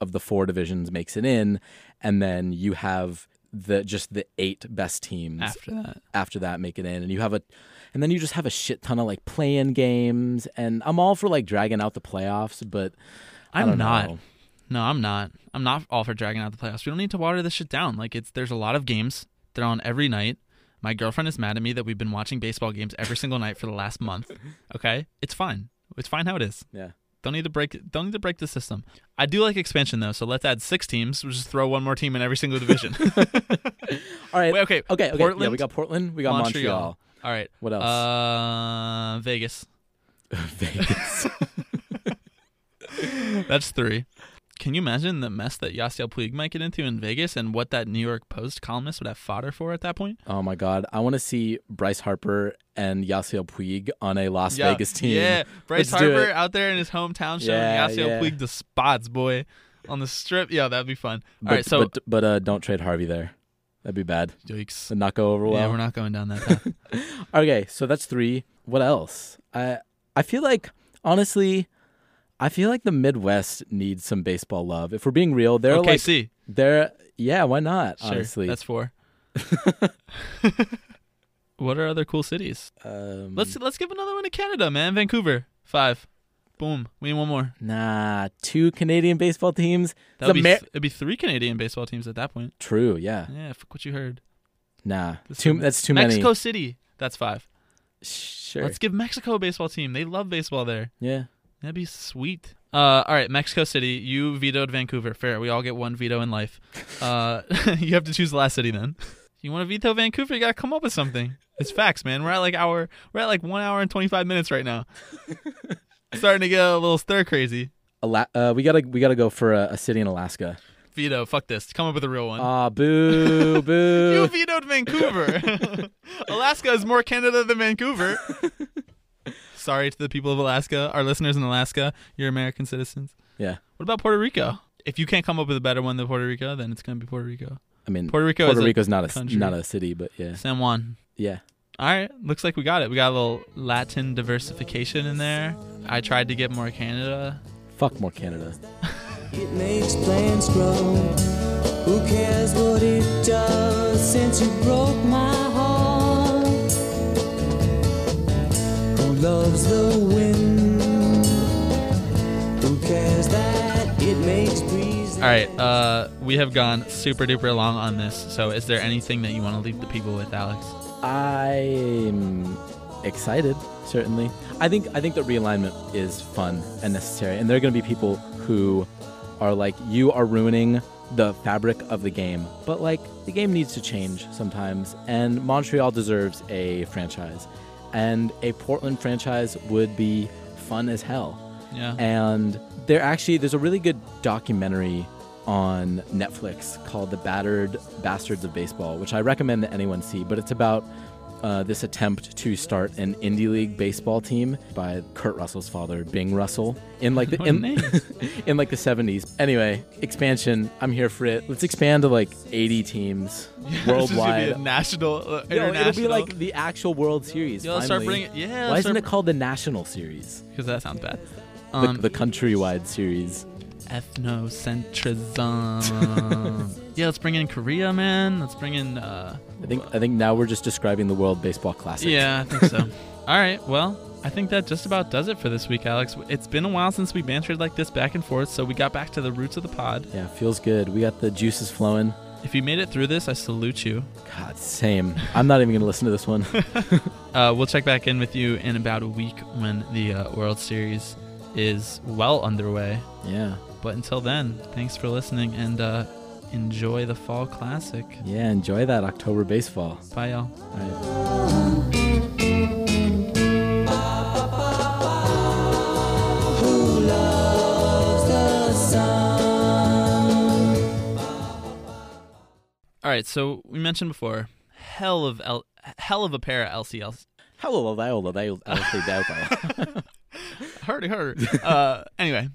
of the four divisions makes it in, and then you have the just the eight best teams After that, after that make it in, and you have a, and then you just have a shit ton of like play-in games, and I'm all for like dragging out the playoffs, but I I'm don't not. know. No, I'm not. I'm not all for dragging out the playoffs. We don't need to water this shit down. Like it's there's a lot of games. They're on every night. My girlfriend is mad at me that we've been watching baseball games every single night for the last month. <laughs> Okay, it's fine. It's fine how it is. Yeah. Don't need to break. Don't need to break the system. I do like expansion though, so let's add six teams. We'll just throw one more team in every single division. <laughs> All right. Wait, okay. Okay. Okay. Yeah, we got Portland. We got Montreal. All right. What else? Uh, Vegas. <laughs> Vegas. That's three. Can you imagine the mess that Yasiel Puig might get into in Vegas and what that New York Post columnist would have fodder for at that point? Oh my God! I want to see Bryce Harper and Yasiel Puig on a Las Yeah, Vegas team. Yeah, Bryce Let's Harper out there in his hometown showing Yeah, Yasiel yeah. Puig the spots, boy, on the strip. Yeah, that'd be fun. But, All right, so but but uh, don't trade Harvey there. That'd be bad. yikes. Would not go over well. yeah, we're not going down that path. <laughs> Okay, so that's three. What else? I I feel like honestly, I feel like the Midwest needs some baseball love. If we're being real, they're like OKC. they're yeah. Why not? sure, honestly, that's four. <laughs> what are other cool cities? um, Let's let's give another one to Canada, man. Vancouver, five. Boom. We need one more. nah two Canadian baseball teams. That would be Amer- it'd be three Canadian baseball teams at that point. True. Yeah. Yeah, fuck what you heard. Nah. This Too. That's too Mexico many. Mexico City. That's five. Sure. Let's give Mexico a baseball team. They love baseball there. yeah. That'd be sweet. Uh, all right, Mexico City. You vetoed Vancouver. Fair. We all get one veto in life. Uh, <laughs> you have to choose the last city then. You want to veto Vancouver? You gotta come up with something. It's facts, man. We're at like hour. We're at like one hour and twenty five minutes right now. <laughs> Starting to get a little stir crazy. Ala- uh, we gotta we gotta go for a, a city in Alaska. Veto. Fuck this. Come up with a real one. Ah, boo, <laughs> boo. you vetoed Vancouver. Alaska is more Canada than Vancouver. Sorry to the people of Alaska, our listeners in Alaska. You're American citizens. yeah. What about Puerto Rico? If you can't come up with a better one than Puerto Rico, then it's gonna be Puerto Rico. I mean, Puerto Rico Puerto is a not a country. not a city, but yeah, San Juan. yeah. All right, looks like we got it. We got a little Latin diversification in there. I tried to get more Canada. Fuck more Canada. It makes plants grow. Who cares what it does since you broke my loves the wind? Who cares that it makes breeze? All right, uh, we have gone super duper long on this. So, is there anything that you want to leave the people with, Alex? I'm excited, certainly. I think I think the realignment is fun and necessary, and there are going to be people who are like, "You are ruining the fabric of the game," but like the game needs to change sometimes, and Montreal deserves a franchise, and a Portland franchise would be fun as hell. Yeah. And there actually there's a really good documentary on Netflix called The Battered Bastards of Baseball, which I recommend that anyone see. But it's about uh, this attempt to start an indie league baseball team by Kurt Russell's father, Bing Russell, in like the <laughs> in, <laughs> in like the 70s. Anyway, expansion. I'm here for it. Let's expand to like 80 teams <laughs> This is gonna be worldwide. a national, uh, Yo, it'll be like the actual World Series. Yo, let's start finally. bringing. Yeah. Why isn't it called the National Series? Because that sounds bad. The, Um, the countrywide series. ethnocentrism. Yeah, let's bring in Korea, man. Let's bring in. Uh, I think I think now we're just describing the World Baseball Classic. yeah, I think so. <laughs> All right, well, I think that just about does it for this week, Alex. It's been a while since we bantered like this back and forth, so we got back to the roots of the pod. Yeah, feels good. We got the juices flowing. If you made it through this, I salute you. God, same. I'm not even gonna listen to this one. <laughs> Uh, we'll check back in with you in about a week when the uh, World Series is well underway. Yeah, But until then, thanks for listening and uh, enjoy the Fall Classic. yeah. Enjoy that October baseball. Bye, y'all. All right. Who loves the sun? All right, so we mentioned before, hell of L- hell of a pair of LCLs. Hello, hello, hello, hello, <laughs> hello. Hardy, harder. uh, anyway,